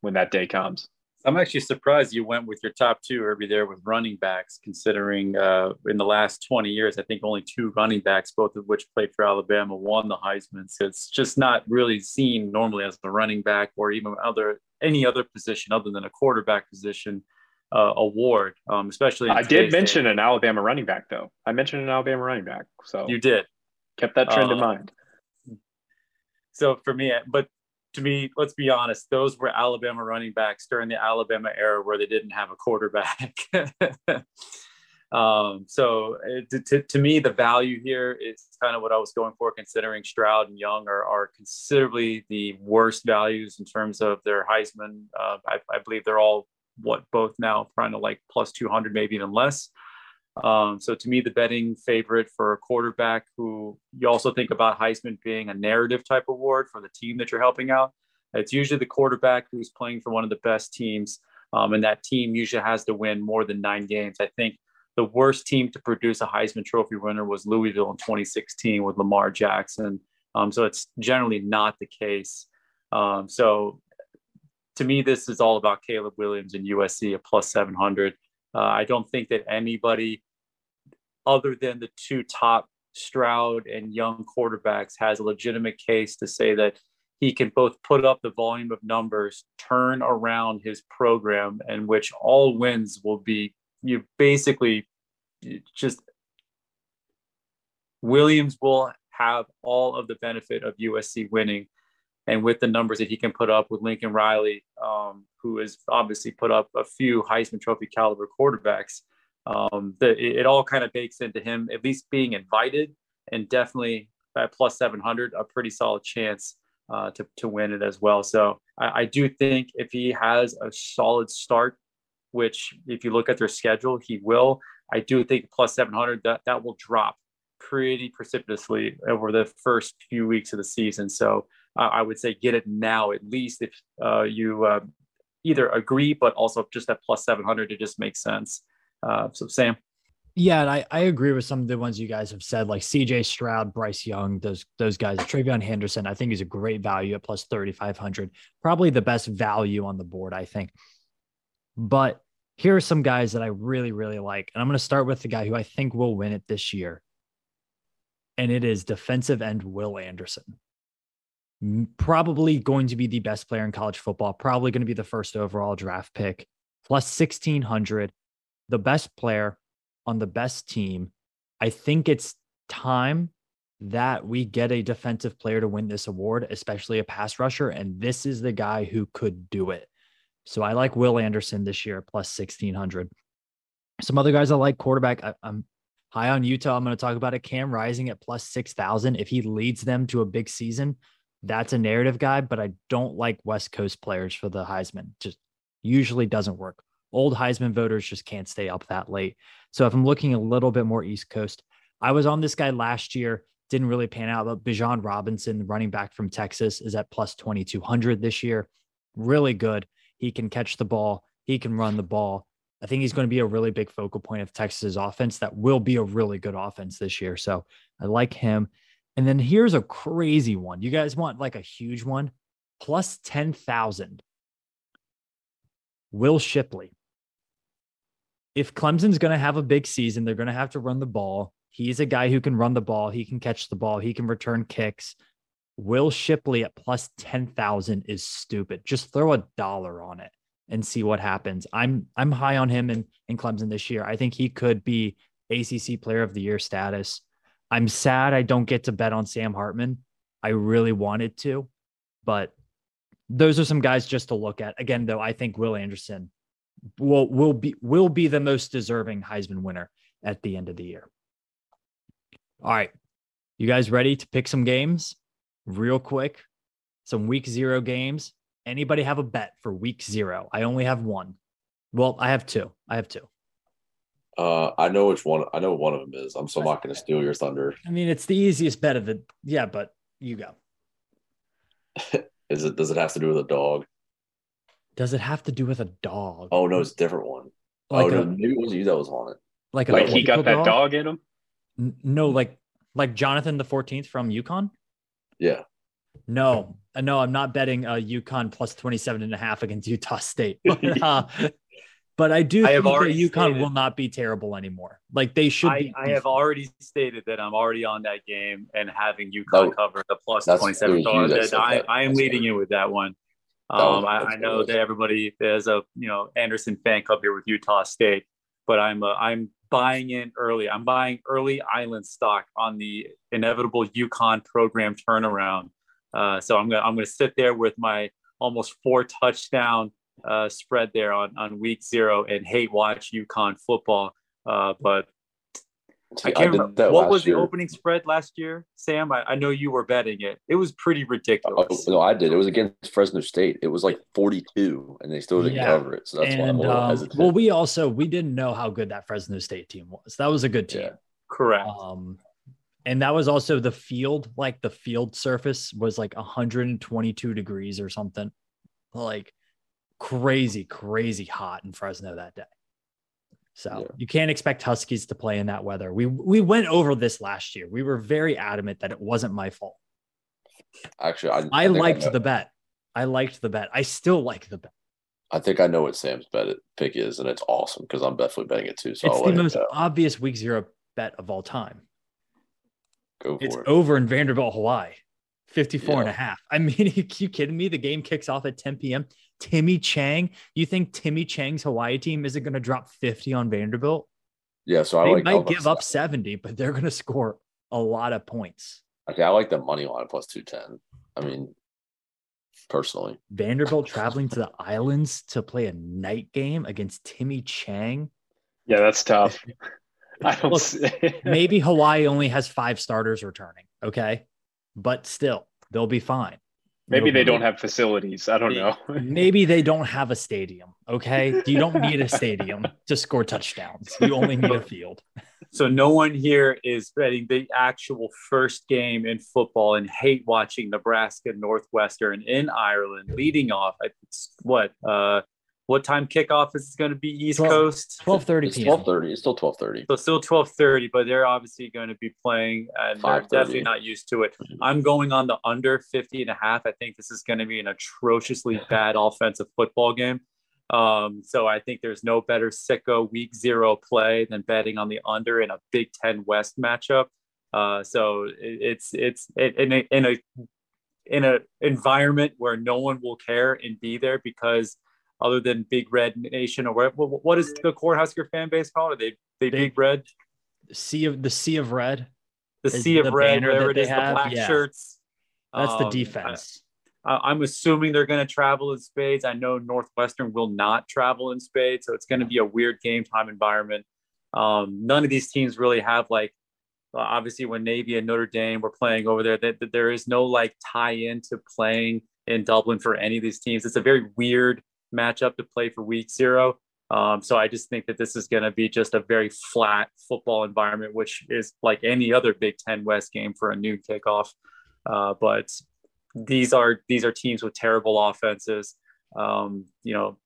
when that day comes. I'm actually surprised you went with your top two, Irby, there with running backs, considering uh, in the last 20 years, I think only two running backs, both of which played for Alabama, won the Heisman. So it's just not really seen normally as a running back or even other any other position other than a quarterback position uh, award, um, especially. I did mention day. an Alabama running back, though. I mentioned an Alabama running back. So you did. Kept that trend uh, in mind. So for me, but to me, let's be honest, those were Alabama running backs during the Alabama era where they didn't have a quarterback. um, so to, to, to, me, the value here is kind of what I was going for, considering Stroud and Young are, are considerably the worst values in terms of their Heisman. Uh, I, I, believe they're all what both now trying to like plus 200, maybe even less. Um, so to me, the betting favorite for a quarterback who you also think about Heisman being a narrative type award for the team that you're helping out. It's usually the quarterback who's playing for one of the best teams. Um, and that team usually has to win more than nine games. I think the worst team to produce a Heisman Trophy winner was Louisville in 2016 with Lamar Jackson. Um, so it's generally not the case. Um, so to me, this is all about Caleb Williams and USC at plus 700. Uh, I don't think that anybody other than the two top Stroud and young quarterbacks has a legitimate case to say that he can both put up the volume of numbers, turn around his program, and which all wins will be you basically just Williams will have all of the benefit of USC winning. And with the numbers that he can put up with Lincoln Riley, um, who has obviously put up a few Heisman Trophy caliber quarterbacks, um, the, it, it all kind of bakes into him at least being invited and definitely at plus 700, a pretty solid chance uh, to, to win it as well. So I, I do think if he has a solid start, which if you look at their schedule, he will, I do think plus 700 that, that will drop pretty precipitously over the first few weeks of the season. So uh, I would say get it now, at least if uh, you uh, either agree, but also just at plus 700, it just makes sense. Uh, so, Sam. Yeah, and I, I agree with some of the ones you guys have said, like CJ Stroud, Bryce Young, those those guys. TreVeyon Henderson, I think he's a great value at plus 3,500. Probably the best value on the board, I think. But here are some guys that I really, really like. And I'm going to start with the guy who I think will win it this year. And it is defensive end Will Anderson. Probably going to be the best player in college football, probably going to be the first overall draft pick, plus 1600 the best player on the best team. I think it's time that we get a defensive player to win this award, especially a pass rusher. And this is the guy who could do it. So I like Will Anderson this year, plus 1600. Some other guys I like quarterback. I, am high on Utah. I'm going to talk about it. Cam Rising at plus 6,000. If he leads them to a big season, that's a narrative guy, but I don't like West Coast players for the Heisman. Just usually doesn't work old Heisman voters just can't stay up that late. So if I'm looking a little bit more East Coast, I was on this guy last year, didn't really pan out, but Bijan Robinson, running back from Texas, is at plus 2,200 this year. Really good. He can catch the ball, he can run the ball. I think he's going to be a really big focal point of Texas's offense that will be a really good offense this year. So I like him. And then here's a crazy one. You guys want like a huge one? Plus 10,000. Will Shipley if Clemson's going to have a big season, they're going to have to run the ball. He's a guy who can run the ball. He can catch the ball. He can return kicks. Will Shipley at plus 10,000 is stupid. Just throw a dollar on it and see what happens. I'm I'm high on him in, in Clemson this year. I think he could be ACC player of the year status. I'm sad I don't get to bet on Sam Hartman. I really wanted to, but those are some guys just to look at. Again, though, I think Will Anderson will will be will be the most deserving Heisman winner at the end of the year. All right. You guys ready to pick some games real quick? Some week 0 games. Anybody have a bet for week 0? I only have one. Well, I have two. I have two. Uh, I know which one. I know one of them is. I'm so not going to steal your thunder. I mean, it's the easiest bet of the. Yeah, but you go. is it? Does it have to do with a dog? Does it have to do with a dog? Oh no, it's a different one. Like oh a, no, maybe it was you that was on it. Like, like he got that dog? dog in him. No, like like Jonathan the Fourteenth from UConn. Yeah. No, uh, no, I'm not betting uh, UConn plus 27 and a half against Utah State. But, uh, but I do I think that UConn stated, will not be terrible anymore. Like they should I, be. I have already stated that I'm already on that game and having UConn oh, cover the plus 27 dollars. I, I am leading you with that one. Um, I, I, know that everybody there's a you know Anderson fan club here with Utah State, but I'm uh, I'm buying in early. I'm buying early island stock on the inevitable UConn program turnaround. Uh, so I'm gonna I'm gonna sit there with my almost four touchdown uh, spread there on on week zero and hate watch UConn football. Uh, but I can't I remember what was year. the opening spread last year, Sam. I, I, know you were betting it. It was pretty ridiculous. Oh, no, I did. It was against Fresno State. It was like forty-two, and they still didn't yeah. cover it. So that's and, why I'm um, hesitant. Well, we also we didn't know how good that Fresno State team was. That was a good team. Yeah. Correct. Um, and that was also the field. Like the field surface was like 122 degrees or something. Like crazy, crazy hot in Fresno that day. So Yeah. you can't expect Huskies to play in that weather. We we went over this last year. We were very adamant that it wasn't my fault. Actually, I, I, think liked know, the bet. I liked the bet. I still like the bet. I think I know what Sam's bet pick is, and it's awesome because I'm definitely betting it too. So it's I'll the most it obvious week zero bet of all time. go for It's it. over in Vanderbilt, Hawaii. 54 and a half. I mean, are you kidding me? The game kicks off at 10 p.m. Timmy Chang. You think Timmy Chang's Hawaii team isn't going to drop 50 on Vanderbilt? Yeah, so I They like. I might give up 70, but they're going to score a lot of points. Okay, I like the money line plus two ten. I mean, personally, Vanderbilt traveling to the islands to play a night game against Timmy Chang. Yeah, that's tough. I don't Look, Maybe Hawaii only has five starters returning. Okay. But still, they'll be fine. Maybe It'll they don't have facilities. I don't know. Maybe they don't have a stadium. Okay. You don't need a stadium to score touchdowns. You only need a field. So no one here is betting the actual first game in football and hate watching Nebraska Northwestern in Ireland leading off. It's what uh what time kickoff is going to be East Twelve- Coast? 12:30 It's 12:30. It's still twelve thirty. So still 12:30, but they're obviously going to be playing and they're 5:30. definitely not used to it. I'm going on the under 50 and a half. I think this is going to be an atrociously bad offensive football game. Um, so I think there's no better sicko week zero play than betting on the under in a Big Ten West matchup. Uh, so it, it's it's it, in a in a in a environment where no one will care and be there because other than Big Red Nation or what, what, is the Cornhusker fan base called? Are they they Big- Big Red? Sea of the Sea of Red. the sea of the red, whatever it is, they the have? black Yeah. shirts. That's the Um, defense. I, I'm assuming they're going to travel in spades. I know Northwestern will not travel in spades, so it's going to be a weird game time environment. Um, none of these teams really have like, uh, obviously, when Navy and Notre Dame were playing over there, that, that there is no like tie in to playing in Dublin for any of these teams. It's a very weird matchup to play for week zero. Um, so I just think that this is going to be just a very flat football environment, which is like any other Big Ten West game for a noon kickoff. Uh, but these are these are teams with terrible offenses. Um, you know,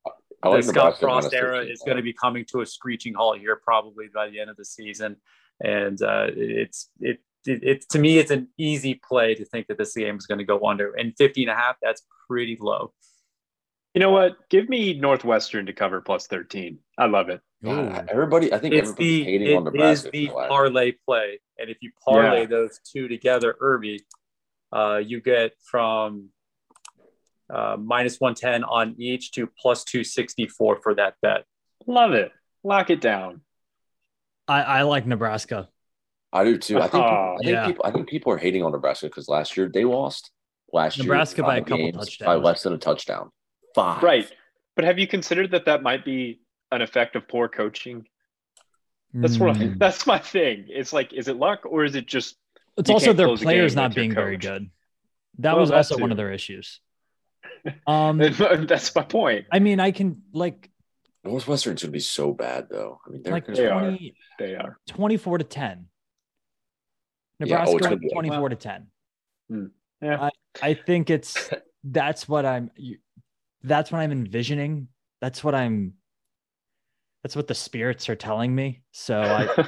I like the Scott Nebraska Frost era 13. is going to be coming to a screeching halt here probably by the end of the season, and uh, it's it, it it's to me it's an easy play to think that this game is going to go under and 50 and a half that's pretty low. You know what? Give me Northwestern to cover plus 13. I love it. God, everybody, I think It's everybody's the hating it on is Nebraska. the the parlay play, and if you parlay Yeah. those two together, Irby, uh, you get from uh, minus 110 on each to plus 264 for that bet. Love it. Lock it down. I, I like Nebraska. I do too. I think, Oh, I think yeah. people, I think people are hating on Nebraska because last year they lost. Last Nebraska year, by a five couple games, by less than a touchdown. Five. Right. But have you considered that that might be an effect of poor coaching? That's what Mm. that's my thing. It's like, is it luck or is it just It's also their players game not being very good. That Well, was that also one of their issues. Um, that's my point. I mean, I can like Northwestern's gonna be so bad though. I mean, they're like gonna, They are. They are. 24 to 10. Yeah, oh, it's Nebraska gonna be- 24 to 10. Yeah. I, I think it's that's what I'm you- that's what I'm envisioning. That's what I'm that's what the spirits are telling me. So I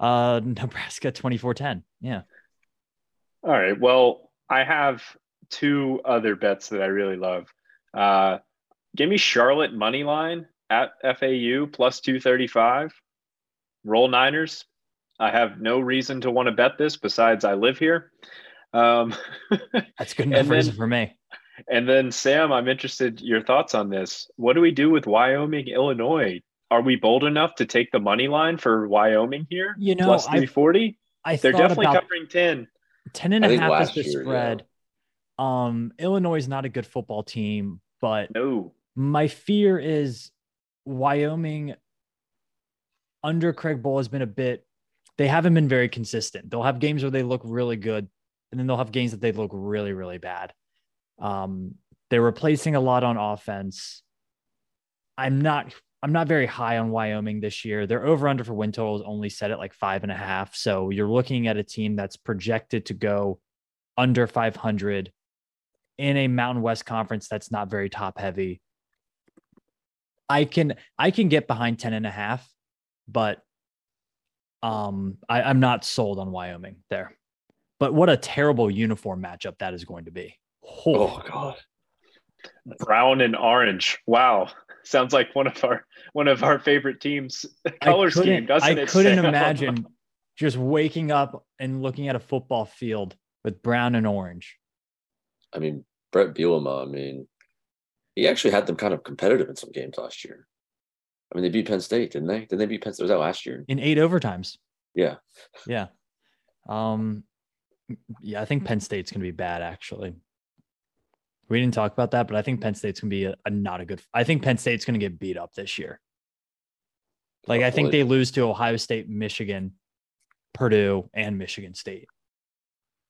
uh Nebraska 24-10. Yeah. All right. Well, I have two other bets that I really love. Uh, give me Charlotte money line at FAU plus 235. Roll Niners. I have no reason to want to bet this besides I live here. Um, That's good enough reason for me. And then, Sam, I'm interested your thoughts on this. What do we do with Wyoming, Illinois? Are we bold enough to take the money line for Wyoming here? You know, plus I 340? I They're definitely covering 10. 10 and a half is the year, yeah. spread. Um Illinois is not a good football team, but No. my fear is Wyoming under Craig Bohl has been a bit they haven't been very consistent. They'll have games where they look really good and then they'll have games that they look really really bad. Um they're replacing a lot on offense. I'm not I'm not very high on Wyoming this year. Their over under for win total is only set at like five and a half. So you're looking at a team that's projected to go under 500 in a Mountain West conference that's not very top heavy. I can I can get behind 10 and a half, but um I, I'm not sold on Wyoming there. But what a terrible uniform matchup that is going to be. Oh, oh God. Brown and orange. Wow. Sounds like one of our one of our favorite teams color scheme, doesn't I it? I couldn't Sam? imagine just waking up and looking at a football field with brown and orange. I mean, Bret Bielema, I mean, he actually had them kind of competitive in some games last year. I mean, they beat Penn State, didn't they? Didn't they beat Penn State? Was that last year? In eight overtimes. Yeah. Yeah. Um, yeah, I think Penn State's going to be bad, actually. We didn't talk about that, but I think Penn State's going to be a, a, not a good. I think Penn State's going to get beat up this year. Like, Hopefully. I think they lose to Ohio State, Michigan, Purdue, and Michigan State.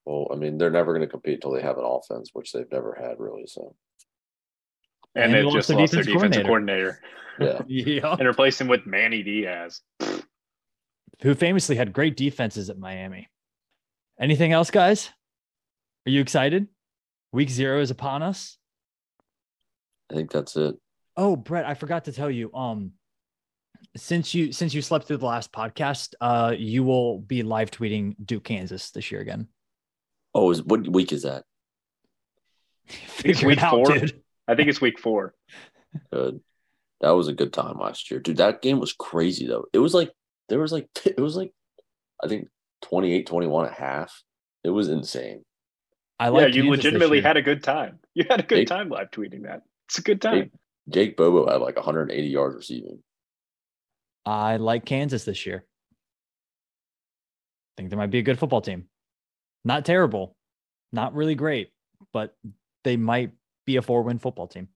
Well, I mean, they're never going to compete until they have an offense, which they've never had really. So, and, and they just lost their defensive coordinator. Yeah. yeah. And replaced him with Manny Diaz, who famously had great defenses at Miami. Anything else, guys? Are you excited? Week zero is upon us. I think that's it. Oh, Brett, I forgot to tell you. Um, since you since you slept through the last podcast, uh, you will be live tweeting Duke, Kansas this year again. Oh, is what week is that? it's week out, four. Dude. I think it's week four. Good. That was a good time last year, dude. That game was crazy though. It was like there was like it was like I think 28 21 at half. It was insane. I like. Yeah, you legitimately had a good time. You had a good Jake, time live tweeting that. It's a good time. Jake, Jake Bobo had like 180 yards receiving. I like Kansas this year. I think there might be a good football team. Not terrible, not really great, but they might be a four win football team.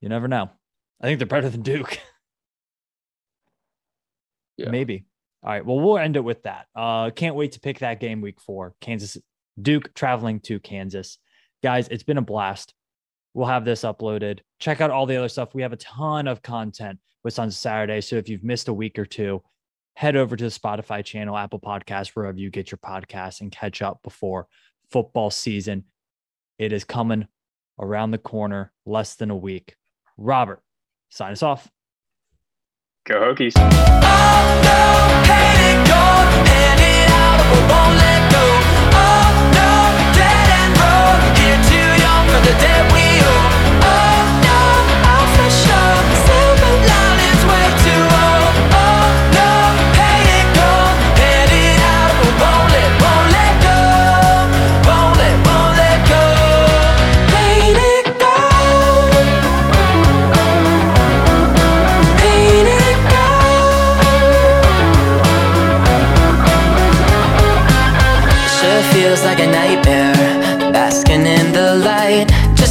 You never know. I think they're better than Duke. Yeah. Maybe. All right. Well, we'll end it with that. Uh, can't wait to pick that game week four. Kansas Duke traveling to Kansas. Guys, it's been a blast. We'll have this uploaded. Check out all the other stuff. We have a ton of content with on Saturday. So if you've missed a week or two, head over to the Spotify channel, Apple Podcast, wherever you get your podcasts, and catch up before football season. It is coming around the corner, less than a week. Robert, sign us off. Go Hokies.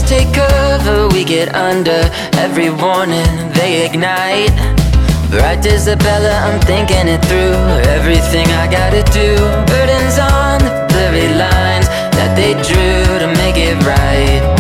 Take cover, we get under. Every warning, they ignite. Bright Isabella, I'm thinking it through. Everything I gotta do. Burdens on the blurry lines That they drew to make it right